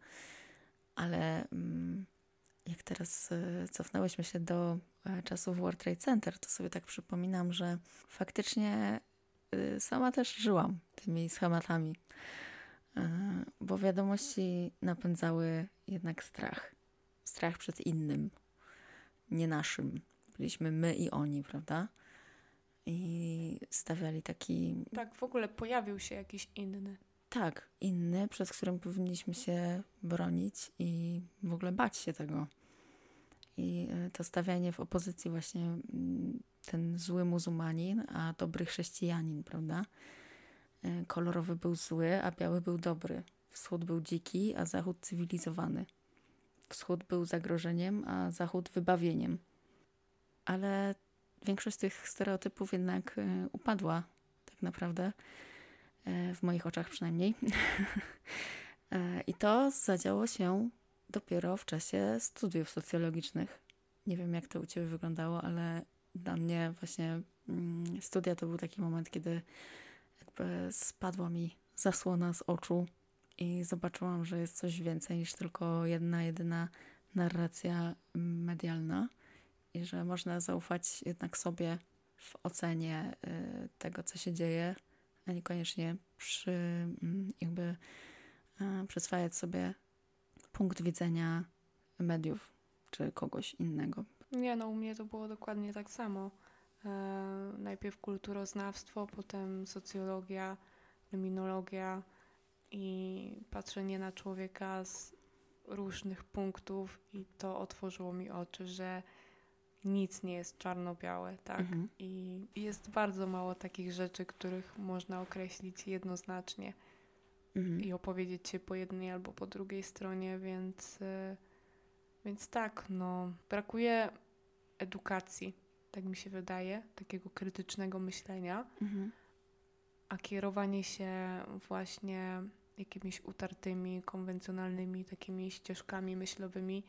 Ale um, jak teraz e, cofnęłyśmy się do e, czasów World Trade Center, to sobie tak przypominam, że faktycznie e, sama też żyłam tymi schematami bo wiadomości napędzały jednak strach. Strach przed innym, nie naszym. Byliśmy my i oni, prawda? I stawiali taki. Tak, w ogóle pojawił się jakiś inny. Tak, inny, przed którym powinniśmy się bronić i w ogóle bać się tego. I e, to stawianie w opozycji właśnie mm, ten zły muzułmanin, a dobry chrześcijanin, prawda? E, kolorowy był zły, a biały był dobry. Wschód był dziki, a zachód cywilizowany. Wschód był zagrożeniem, a zachód wybawieniem. Ale większość tych stereotypów jednak e, upadła, tak naprawdę, e, w moich oczach przynajmniej. (laughs) I to zadziało się dopiero w czasie studiów socjologicznych. Nie wiem, jak to u Ciebie wyglądało, ale dla mnie właśnie mm, studia to był taki moment, kiedy jakby spadła mi zasłona z oczu i zobaczyłam, że jest coś więcej niż tylko jedna, jedyna narracja medialna i że można zaufać jednak sobie w ocenie y, tego, co się dzieje, a niekoniecznie przy, mm, jakby y, przyswajać sobie punkt widzenia mediów czy kogoś innego. Nie, no u mnie to było dokładnie tak samo. E, najpierw kulturoznawstwo, potem socjologia, kryminologia i patrzenie na człowieka z różnych punktów i to otworzyło mi oczy, że nic nie jest czarno-białe, tak? Mhm. I jest bardzo mało takich rzeczy, których można określić jednoznacznie mhm. i opowiedzieć się po jednej albo po drugiej stronie, więc, e, więc tak, no, brakuje edukacji tak mi się wydaje, takiego krytycznego myślenia, mhm. a kierowanie się właśnie jakimiś utartymi, konwencjonalnymi takimi ścieżkami myślowymi,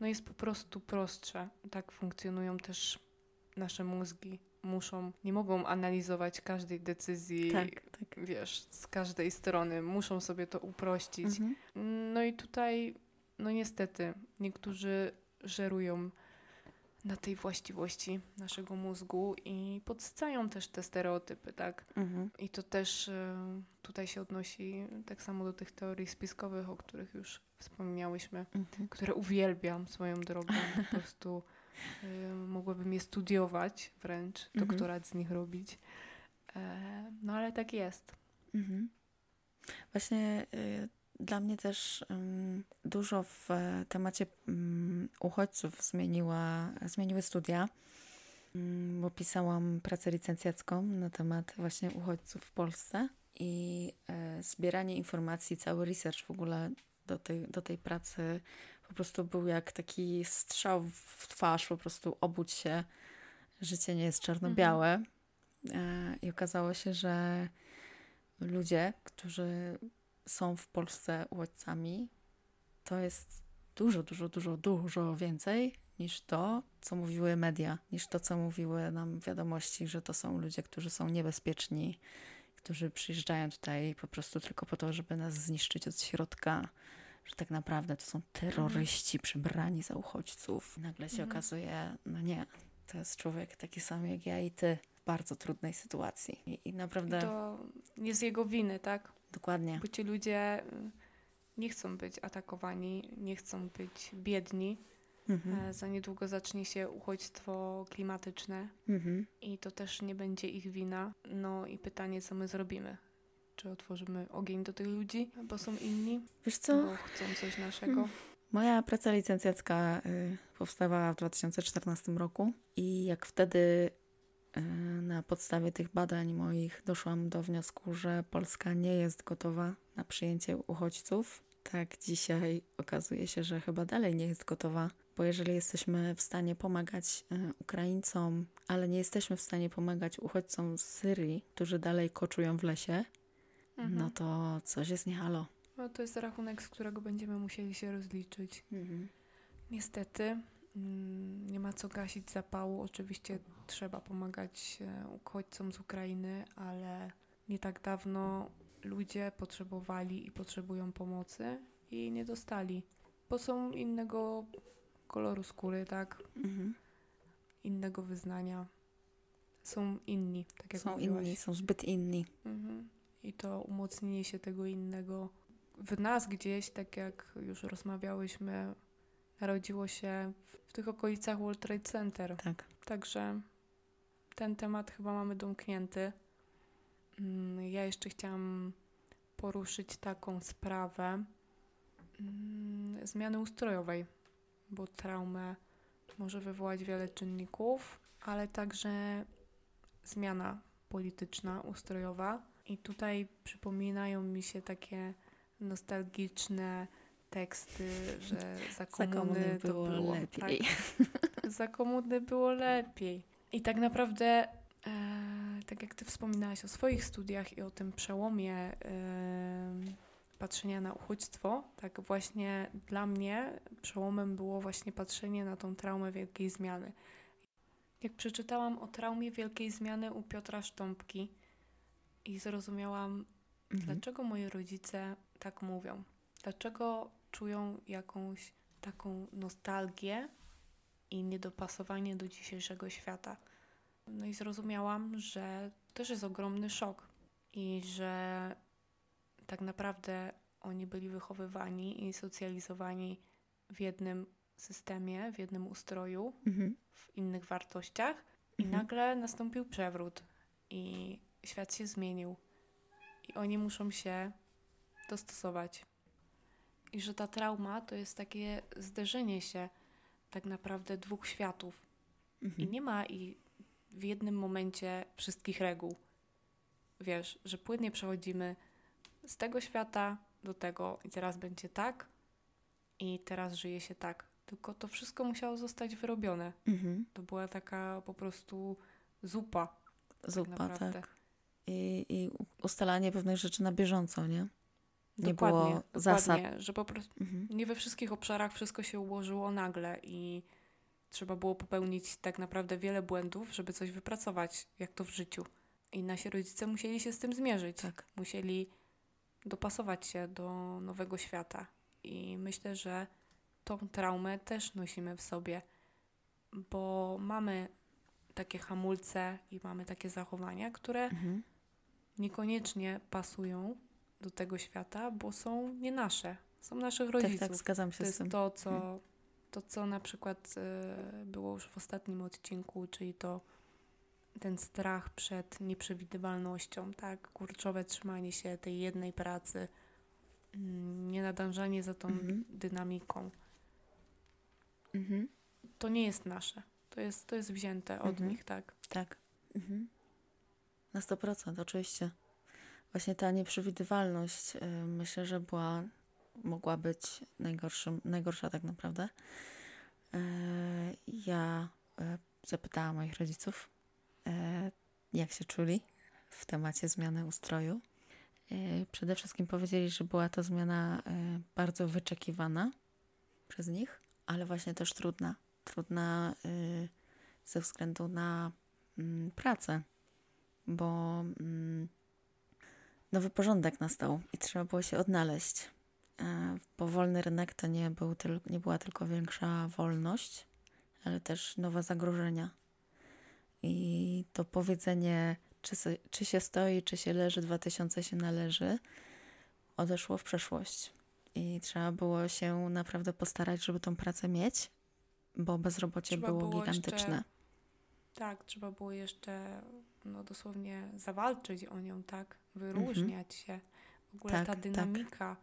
no jest po prostu prostsze. Tak funkcjonują też nasze mózgi. Muszą, nie mogą analizować każdej decyzji, tak, tak. wiesz, z każdej strony. Muszą sobie to uprościć. Mhm. No i tutaj, no niestety, niektórzy żerują na tej właściwości naszego mózgu i podsycają też te stereotypy, tak? Mhm. I to też y, tutaj się odnosi tak samo do tych teorii spiskowych, o których już wspomniałyśmy, mhm. które uwielbiam swoją drogą. Po (laughs) prostu y, mogłabym je studiować wręcz, mhm. doktorat z nich robić. E, no ale tak jest. Mhm. Właśnie y, dla mnie też um, dużo w e, temacie uchodźców zmieniła, zmieniły studia, bo pisałam pracę licencjacką na temat właśnie uchodźców w Polsce i e, zbieranie informacji, cały research w ogóle do tej, do tej pracy. Po prostu był jak taki strzał w twarz, po prostu obudź się, życie nie jest czarno-białe. E, I okazało się, że ludzie, którzy są w Polsce uchodźcami, to jest dużo, dużo, dużo, dużo więcej niż to, co mówiły media, niż to, co mówiły nam wiadomości, że to są ludzie, którzy są niebezpieczni, którzy przyjeżdżają tutaj po prostu tylko po to, żeby nas zniszczyć od środka, że tak naprawdę to są terroryści przybrani za uchodźców. I nagle się Mhm. okazuje, no nie, to jest człowiek taki sam jak ja i ty w bardzo trudnej sytuacji. I, i I naprawdę, to nie z jego winy, tak? dokładnie. Bo ci ludzie y, nie chcą być atakowani, nie chcą być biedni. Mhm. E, Za niedługo zacznie się uchodźstwo klimatyczne Mhm. i to też nie będzie ich wina. No i pytanie, co my zrobimy? Czy otworzymy ogień do tych ludzi, bo są inni, Wiesz co? bo chcą coś naszego? Moja praca licencjacka y, powstawała w 2014 roku i jak wtedy y, na podstawie tych badań moich doszłam do wniosku, że Polska nie jest gotowa na przyjęcie uchodźców, tak dzisiaj okazuje się, że chyba dalej nie jest gotowa, bo jeżeli jesteśmy w stanie pomagać y, Ukraińcom, ale nie jesteśmy w stanie pomagać uchodźcom z Syrii, którzy dalej koczują w lesie, Mhm. no to coś jest nie halo. No to jest rachunek, z którego będziemy musieli się rozliczyć. Niestety mm, nie ma co gasić zapału. Oczywiście trzeba pomagać e, uchodźcom z Ukrainy, ale nie tak dawno ludzie potrzebowali i potrzebują pomocy i nie dostali, bo są innego koloru skóry, tak? Mhm. Innego wyznania. Są inni, tak jak Są mówiłaś. inni, są zbyt inni. Mhm. I to umocnienie się tego innego w nas gdzieś, tak jak już rozmawiałyśmy, narodziło się w tych okolicach World Trade Center. Tak. Także ten temat chyba mamy domknięty. Mm, Ja jeszcze chciałam poruszyć taką sprawę mm, zmiany ustrojowej, bo traumę może wywołać wiele czynników, ale także zmiana polityczna, ustrojowa. I tutaj przypominają mi się takie nostalgiczne teksty, że (laughs) za komuny, Za komuny było, było lepiej. Tak, (laughs) za komuny było lepiej. I tak naprawdę, e, tak jak ty wspominałaś o swoich studiach i o tym przełomie e, patrzenia na uchodźstwo, tak właśnie dla mnie przełomem było właśnie patrzenie na tą traumę wielkiej zmiany. Jak przeczytałam o traumie wielkiej zmiany u Piotra Sztąpki i zrozumiałam, Mhm. Dlaczego moi rodzice tak mówią? Dlaczego czują jakąś taką nostalgię i niedopasowanie do dzisiejszego świata? No i zrozumiałam, że to też jest ogromny szok i że tak naprawdę oni byli wychowywani i socjalizowani w jednym systemie, w jednym ustroju, Mhm. w innych wartościach i Mhm. nagle nastąpił przewrót i świat się zmienił. I oni muszą się dostosować. I że ta trauma to jest takie zderzenie się tak naprawdę dwóch światów. I Mhm. nie ma i w jednym momencie wszystkich reguł. Wiesz, że płynnie przechodzimy z tego świata do tego i teraz będzie tak i teraz żyje się tak. Tylko to wszystko musiało zostać wyrobione. Mhm. To była taka po prostu zupa. Zupa, naprawdę. tak. I, I ustalanie pewnych rzeczy na bieżąco, nie? Nie dokładnie, było dokładnie, zasad. że po prostu Mhm. nie we wszystkich obszarach wszystko się ułożyło nagle i trzeba było popełnić tak naprawdę wiele błędów, żeby coś wypracować, jak to w życiu. I nasi rodzice musieli się z tym zmierzyć. Tak. Musieli dopasować się do nowego świata. I myślę, że tą traumę też nosimy w sobie, bo mamy takie hamulce i mamy takie zachowania, które Mhm. Niekoniecznie pasują do tego świata, bo są nie nasze, są naszych Tak, rodziców. tak, zgadzam się to z tym. to, co, Mhm. to, co na przykład e, było już w ostatnim odcinku, czyli to ten strach przed nieprzewidywalnością, tak? Kurczowe trzymanie się tej jednej pracy, mm, nienadążanie za tą Mhm. dynamiką. Mhm. To nie jest nasze. To jest, to jest wzięte od Mhm. nich, tak? Tak. Mhm. Na 100%, oczywiście. Właśnie ta nieprzewidywalność y, myślę, że była mogła być najgorszym, najgorsza tak naprawdę. E, ja e, zapytałam moich rodziców, jak się czuli w temacie zmiany ustroju. Przede wszystkim powiedzieli, że była to zmiana bardzo wyczekiwana przez nich, ale właśnie też trudna. Trudna ze względu na mm, pracę, bo mm, nowy porządek nastał i trzeba było się odnaleźć. E, Bo wolny rynek to nie, był tyl, nie była tylko większa wolność, ale też nowe zagrożenia. I to powiedzenie, czy, czy się stoi, czy się leży, 2000 się należy, odeszło w przeszłość. I trzeba było się naprawdę postarać, żeby tą pracę mieć, bo bezrobocie Trzeba było, było gigantyczne. jeszcze- Tak, trzeba było jeszcze no, dosłownie zawalczyć o nią, tak? Wyróżniać się. W ogóle Tak, ta tak. dynamika,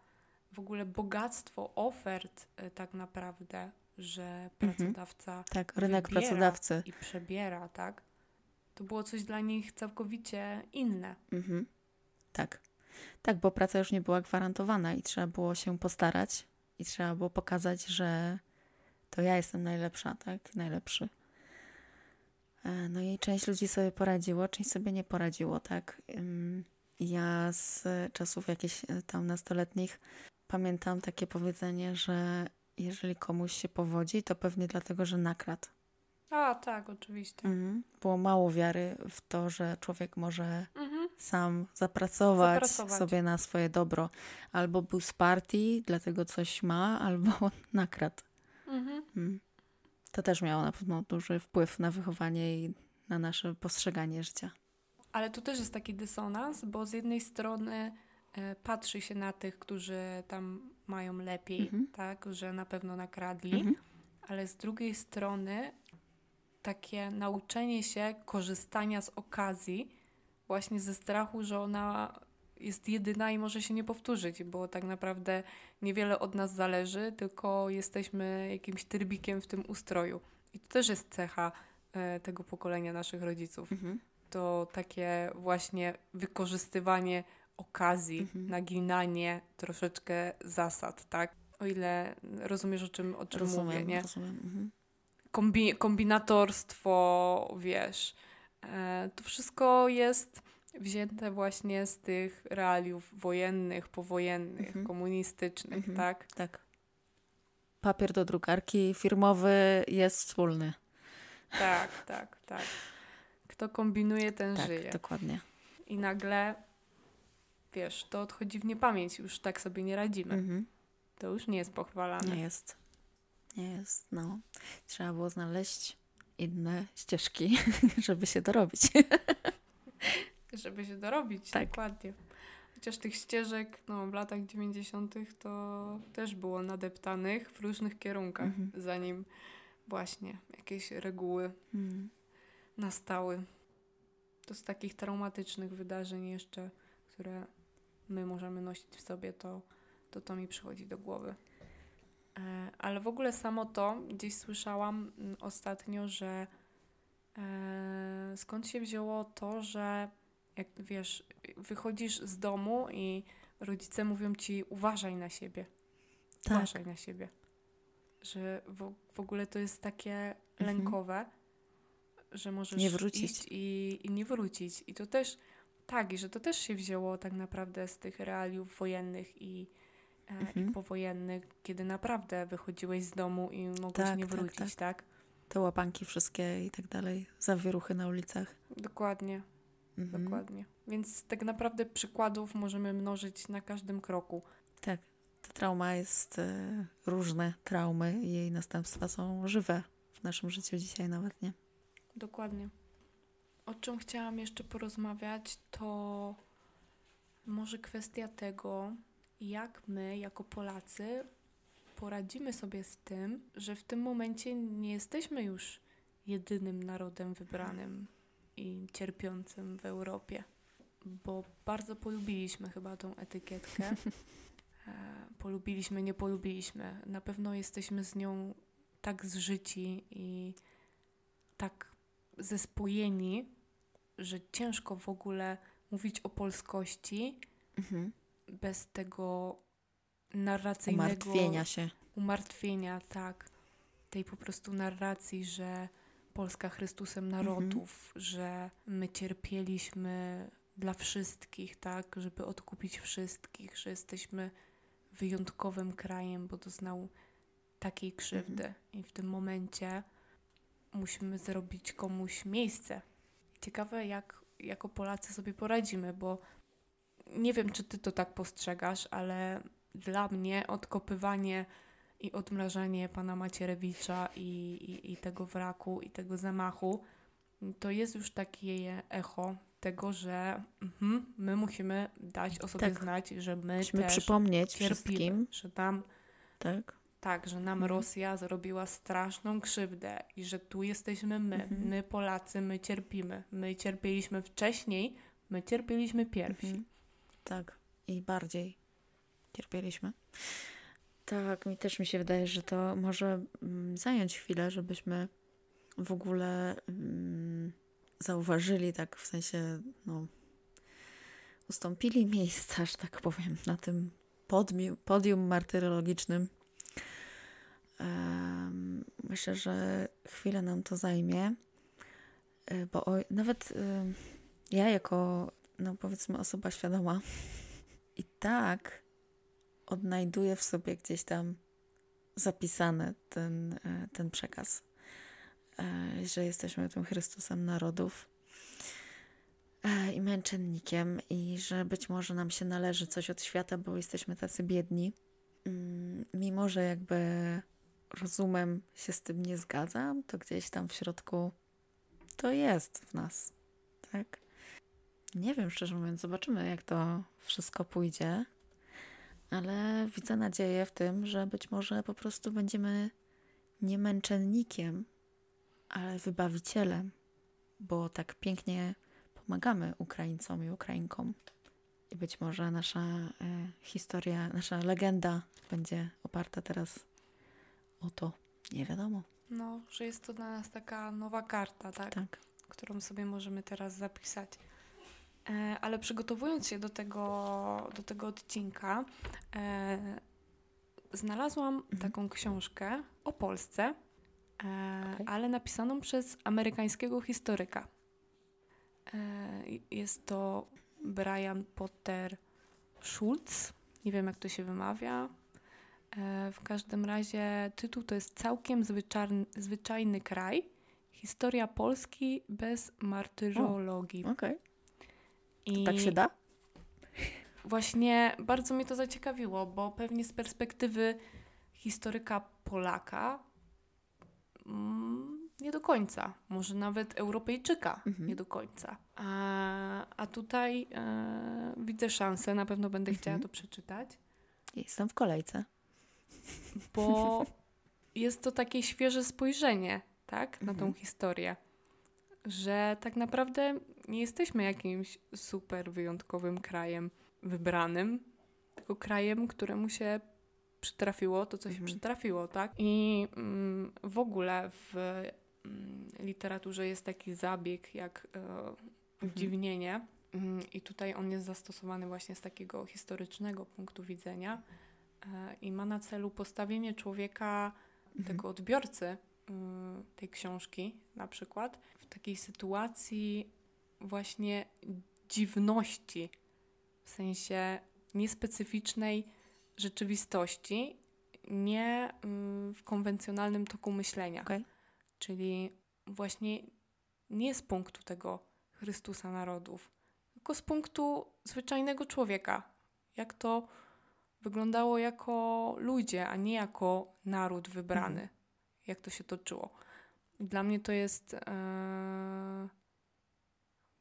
w ogóle bogactwo ofert y, tak naprawdę, że Mhm. pracodawca Tak, rynek pracodawcy. i przebiera, tak? To było coś dla nich całkowicie inne. Mhm. Tak. Tak, bo praca już nie była gwarantowana i trzeba było się postarać i trzeba było pokazać, że to ja jestem najlepsza, tak? Najlepszy. E, No i część ludzi sobie poradziło, część sobie nie poradziło, tak? Ja z czasów jakichś e, tam nastoletnich pamiętam takie powiedzenie, że jeżeli komuś się powodzi, to pewnie dlatego, że nakradł. A, tak, oczywiście. Mhm. Było mało wiary w to, że człowiek może Mhm. sam zapracować, Zapracować. sobie na swoje dobro. Albo był z partii, dlatego coś ma, albo (laughs) nakradł. Mhm. Mm. To też miało na pewno duży wpływ na wychowanie i na nasze postrzeganie życia. Ale tu też jest taki dysonans, bo z jednej strony e, patrzy się na tych, którzy tam mają lepiej, Mhm. tak, że na pewno nakradli, Mhm. ale z drugiej strony takie nauczenie się korzystania z okazji właśnie ze strachu, że ona jest jedyna i może się nie powtórzyć, bo tak naprawdę niewiele od nas zależy, tylko jesteśmy jakimś trybikiem w tym ustroju. I to też jest cecha e, tego pokolenia naszych rodziców Mhm. to takie właśnie wykorzystywanie okazji, Mhm. naginanie troszeczkę zasad, tak? O ile rozumiesz, o czym, o czym Rozumiem, mówię, nie? rozumiem. Mhm. Kombi- kombinatorstwo, wiesz. E, to wszystko jest wzięte właśnie z tych realiów wojennych, powojennych, Mhm. komunistycznych, Mhm. tak? Tak. Papier do drukarki firmowy jest wspólny. Tak, tak, tak. Kto kombinuje, ten Tak, żyje. dokładnie. I nagle, wiesz, to odchodzi w niepamięć, już tak sobie nie radzimy. Mhm. To już nie jest pochwalane. Nie jest. Nie jest, no. Trzeba było znaleźć inne ścieżki, (laughs) żeby się dorobić. (laughs) Żeby się dorobić, Tak. dokładnie. Chociaż tych ścieżek no, w latach 90. to też było nadeptanych w różnych kierunkach, Mhm. zanim właśnie jakieś reguły Mm. nastały. To z takich traumatycznych wydarzeń jeszcze, które my możemy nosić w sobie, to to, to mi przychodzi do głowy. E, ale w ogóle samo to, gdzieś słyszałam mm, ostatnio, że e, skąd się wzięło to, że jak wiesz, wychodzisz z domu i rodzice mówią ci uważaj na siebie. Tak. Uważaj na siebie. Że w, w ogóle to jest takie Mhm. lękowe, że możesz Nie wrócić. iść i, i nie wrócić. I to też tak, i że to też się wzięło tak naprawdę z tych realiów wojennych i, e, Mhm. i powojennych, kiedy naprawdę wychodziłeś z domu i mogłeś Tak, nie tak, wrócić, tak? Te łapanki wszystkie i tak dalej, zawieruchy na ulicach. Dokładnie, Mhm. dokładnie. Więc tak naprawdę przykładów możemy mnożyć na każdym kroku. Tak. Ta trauma jest e, różne traumy i jej następstwa są żywe w naszym życiu dzisiaj nawet, nie? Dokładnie. O czym chciałam jeszcze porozmawiać, to może kwestia tego, jak my, jako Polacy, poradzimy sobie z tym, że w tym momencie nie jesteśmy już jedynym narodem wybranym i cierpiącym w Europie. Bo bardzo polubiliśmy chyba tą etykietkę. (laughs) E, polubiliśmy, nie polubiliśmy. Na pewno jesteśmy z nią tak zżyci i tak zespojeni, że ciężko w ogóle mówić o polskości Mhm. bez tego narracyjnego Umartwienia się. umartwienia, tak, tej po prostu narracji, że Polska Chrystusem narodów, że my cierpieliśmy dla wszystkich, tak, żeby odkupić wszystkich, że jesteśmy wyjątkowym krajem, bo doznał takiej krzywdy. I w tym momencie musimy zrobić komuś miejsce. Ciekawe, jak jako Polacy sobie poradzimy, bo nie wiem, czy ty to tak postrzegasz, ale dla mnie odkopywanie i odmrażanie pana Macierewicza i, i, i tego wraku i tego zamachu to jest już takie echo tego, że mhm, my musimy dać o sobie Tak. znać, że my Musimy też przypomnieć cierpimy, wszystkim, że nam tak? tak, że nam Mhm. Rosja zrobiła straszną krzywdę i że tu jesteśmy my, Mhm. my Polacy, my cierpimy. My cierpieliśmy wcześniej, my cierpieliśmy pierwsi. Mhm. Tak, i bardziej cierpieliśmy. Tak, mi też mi się wydaje, że to może mm, zająć chwilę, żebyśmy w ogóle mm, zauważyli, tak w sensie, no, ustąpili miejsca, że tak powiem, na tym podium martyrologicznym. Myślę, że chwilę nam to zajmie, y, bo nawet ja jako, no powiedzmy, osoba świadoma i tak odnajduję w sobie gdzieś tam zapisany ten, e, ten przekaz, e, że jesteśmy tym Chrystusem narodów e, i męczennikiem i że być może nam się należy coś od świata, bo jesteśmy tacy biedni. Mm, Mimo, że jakby rozumem się z tym nie zgadzam, to gdzieś tam w środku to jest w nas, tak? Nie wiem, szczerze mówiąc, zobaczymy, jak to wszystko pójdzie, ale widzę nadzieję w tym, że być może po prostu będziemy nie męczennikiem, ale wybawicielem, bo tak pięknie pomagamy Ukraińcom i Ukrainkom. I być może nasza e, historia, nasza legenda będzie oparta teraz o to. Nie wiadomo. No, że jest to dla nas taka nowa karta, tak? Tak. którą sobie możemy teraz zapisać. E, ale przygotowując się do tego, do tego odcinka, e, znalazłam Mhm. taką książkę o Polsce, e, Okej. ale napisaną przez amerykańskiego historyka. Jest to Brian Potter Schultz. Nie wiem, jak to się wymawia. W każdym razie tytuł to jest Całkiem zwyczajny, zwyczajny kraj. Historia Polski bez martyrologii. Okej. I Tak się da? Właśnie bardzo mnie to zaciekawiło, bo pewnie z perspektywy historyka Polaka mm, nie do końca, może nawet Europejczyka Mhm. nie do końca. A, a tutaj e, widzę szansę, na pewno będę chciała Mhm. to przeczytać, Jestem w kolejce. bo jest to takie świeże spojrzenie, tak, na tą Mhm. historię. Że tak naprawdę nie jesteśmy jakimś super wyjątkowym krajem wybranym, tylko krajem, któremu się przytrafiło to, co się Mhm. przytrafiło, tak? I mm, w ogóle w mm, literaturze jest taki zabieg jak e, udziwnienie. Mm, I tutaj on jest zastosowany właśnie z takiego historycznego punktu widzenia e, i ma na celu postawienie człowieka, Mhm. tego odbiorcy tej książki na przykład, w takiej sytuacji właśnie dziwności, w sensie niespecyficznej rzeczywistości, nie y, w konwencjonalnym toku myślenia. Okej. Czyli właśnie nie z punktu tego Chrystusa narodów, tylko z punktu zwyczajnego człowieka. Jak to wyglądało jako ludzie, a nie jako naród wybrany. Mhm. Jak to się toczyło. Dla mnie to jest e,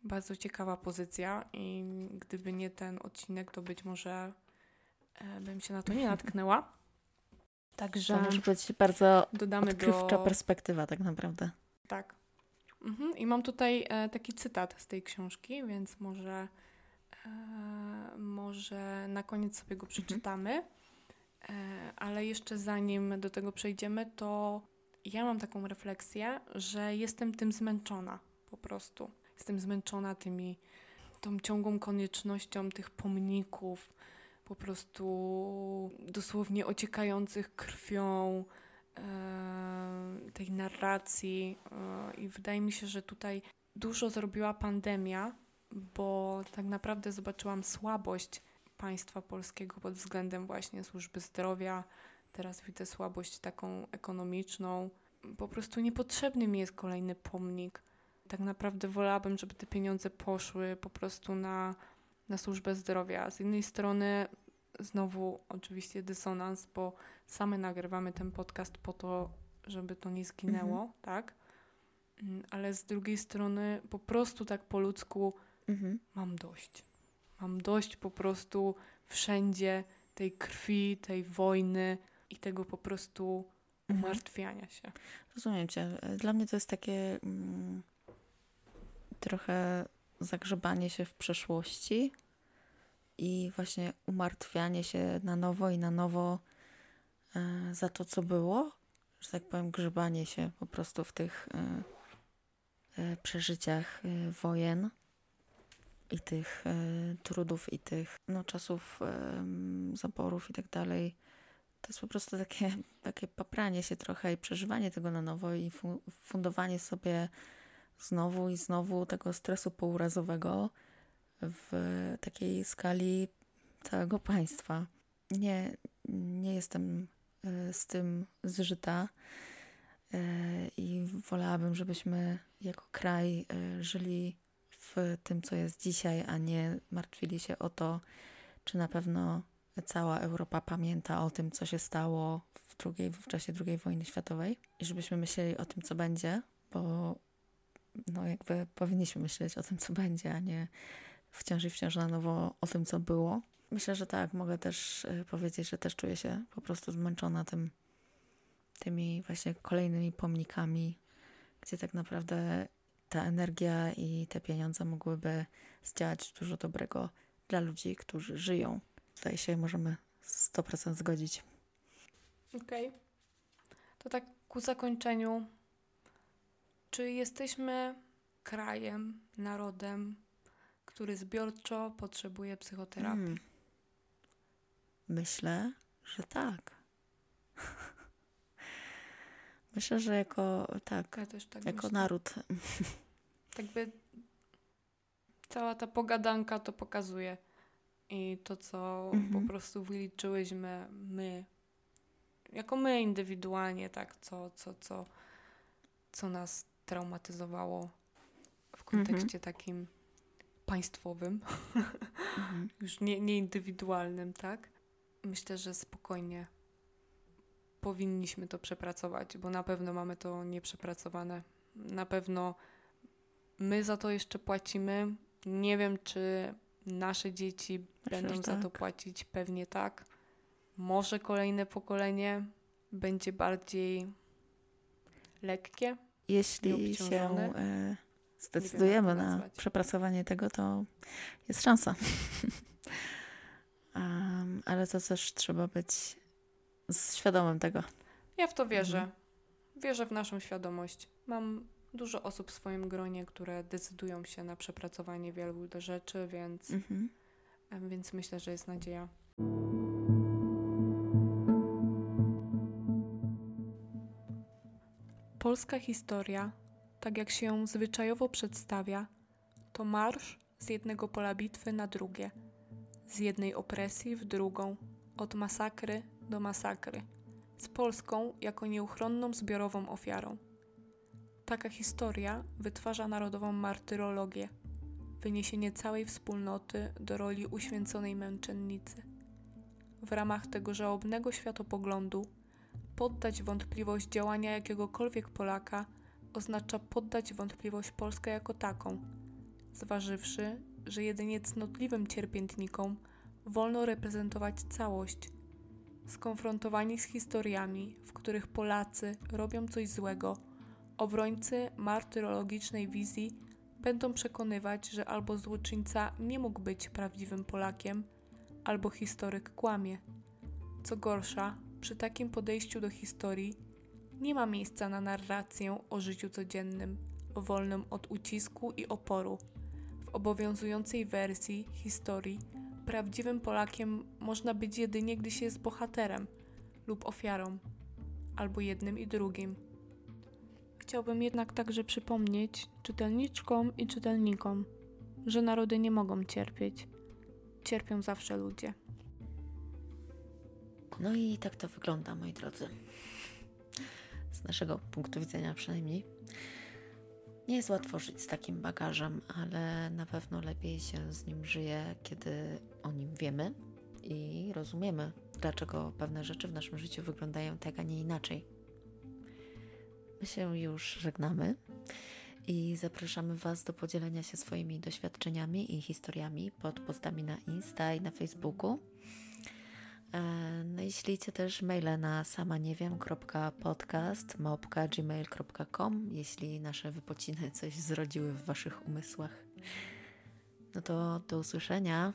bardzo ciekawa pozycja i gdyby nie ten odcinek, to być może e, bym się na to nie natknęła. (laughs) Także To może być bardzo dodamy odkrywcza do... perspektywa tak naprawdę. Tak. Mhm. I mam tutaj e, taki cytat z tej książki, więc może, e, może na koniec sobie go przeczytamy. E, ale jeszcze zanim do tego przejdziemy, to ja mam taką refleksję, że jestem tym zmęczona po prostu. Jestem zmęczona tymi, tą ciągłą koniecznością tych pomników, po prostu dosłownie ociekających krwią e, tej narracji. E, I wydaje mi się, że tutaj dużo zrobiła pandemia, bo tak naprawdę zobaczyłam słabość państwa polskiego pod względem właśnie służby zdrowia. Teraz widzę słabość taką ekonomiczną. Po prostu niepotrzebny mi jest kolejny pomnik. Tak naprawdę wolałabym, żeby te pieniądze poszły po prostu na, na służbę zdrowia. Z jednej strony znowu oczywiście dysonans, bo same nagrywamy ten podcast po to, żeby to nie zginęło, Mhm. tak? Mm, Ale z drugiej strony po prostu tak po ludzku Mhm. mam dość. Mam dość po prostu wszędzie tej krwi, tej wojny i tego po prostu Mhm. umartwiania się. Rozumiem cię. Dla mnie to jest takie mm, trochę zagrzebanie się w przeszłości i właśnie umartwianie się na nowo i na nowo e, za to, co było. Że tak powiem, grzebanie się po prostu w tych e, e, przeżyciach wojen i tych trudów i tych no, czasów zaborów i tak dalej. To jest po prostu takie, takie papranie się trochę i przeżywanie tego na nowo i fu- fundowanie sobie znowu i znowu tego stresu pourazowego w takiej skali całego państwa. Nie, nie jestem e, z tym zżyta e, i wolałabym, żebyśmy jako kraj e, żyli w tym, co jest dzisiaj, a nie martwili się o to, czy na pewno cała Europa pamięta o tym, co się stało w, drugiej, w czasie II wojny światowej i żebyśmy myśleli o tym, co będzie, bo no jakby powinniśmy myśleć o tym, co będzie, a nie wciąż i wciąż na nowo o tym, co było. Myślę, że tak, mogę też y, powiedzieć, że też czuję się po prostu zmęczona tym, tymi właśnie kolejnymi pomnikami, gdzie tak naprawdę ta energia i te pieniądze mogłyby zdziałać dużo dobrego dla ludzi, którzy żyją. Tutaj się możemy 100% zgodzić. Okej. To tak ku zakończeniu. Czy jesteśmy krajem, narodem, który zbiorczo potrzebuje psychoterapii? Mm. Myślę, że tak. (laughs) Myślę, że jako tak, Ja tak jako myślę. naród. Tak by cała ta pogadanka to pokazuje. I to, co Mhm. po prostu wyliczyłyśmy my, jako my indywidualnie, tak, co, co, co, co nas traumatyzowało w kontekście takim państwowym, Mhm. (laughs) już nie, nie indywidualnym, tak? Myślę, że spokojnie powinniśmy to przepracować, bo na pewno mamy to nieprzepracowane. Na pewno my za to jeszcze płacimy. Nie wiem, czy nasze dzieci będą że za to tak. płacić. Pewnie tak. Może kolejne pokolenie będzie bardziej lekkie. Jeśli się e, zdecydujemy to na przepracowanie tego, to jest szansa. (laughs) Em, ale to też trzeba być świadomym tego. Ja w to wierzę. Mhm. Wierzę w naszą świadomość. Mam dużo osób w swoim gronie, które decydują się na przepracowanie wielu rzeczy, więc, Mhm. więc myślę, że jest nadzieja. Polska historia, tak jak się ją zwyczajowo przedstawia, to marsz z jednego pola bitwy na drugie, z jednej opresji w drugą, od masakry do masakry, z Polską jako nieuchronną zbiorową ofiarą. Taka historia wytwarza narodową martyrologię, wyniesienie całej wspólnoty do roli uświęconej męczennicy. W ramach tego żałobnego światopoglądu poddać wątpliwość działania jakiegokolwiek Polaka oznacza poddać wątpliwość Polskę jako taką, zważywszy, że jedynie cnotliwym cierpiętnikom wolno reprezentować całość. Skonfrontowani z historiami, w których Polacy robią coś złego, obrońcy martyrologicznej wizji będą przekonywać, że albo złoczyńca nie mógł być prawdziwym Polakiem, albo historyk kłamie. Co gorsza, przy takim podejściu do historii nie ma miejsca na narrację o życiu codziennym, wolnym od ucisku i oporu. W obowiązującej wersji historii Prawdziwym Polakiem można być jedynie, gdy się jest bohaterem lub ofiarą, albo jednym i drugim. Chciałbym jednak także przypomnieć czytelniczkom i czytelnikom, że narody nie mogą cierpieć. Cierpią zawsze ludzie. No i tak to wygląda, moi drodzy. Z naszego punktu widzenia przynajmniej. Nie jest łatwo żyć z takim bagażem, ale na pewno lepiej się z nim żyje, kiedy o nim wiemy i rozumiemy, dlaczego pewne rzeczy w naszym życiu wyglądają tak, a nie inaczej. Się już żegnamy i zapraszamy Was do podzielenia się swoimi doświadczeniami i historiami pod postami na Insta i na Facebooku. E, no i ślijcie też maile na samaniewiem.podcast.gmail.com jeśli nasze wypociny coś zrodziły w Waszych umysłach. No to do usłyszenia.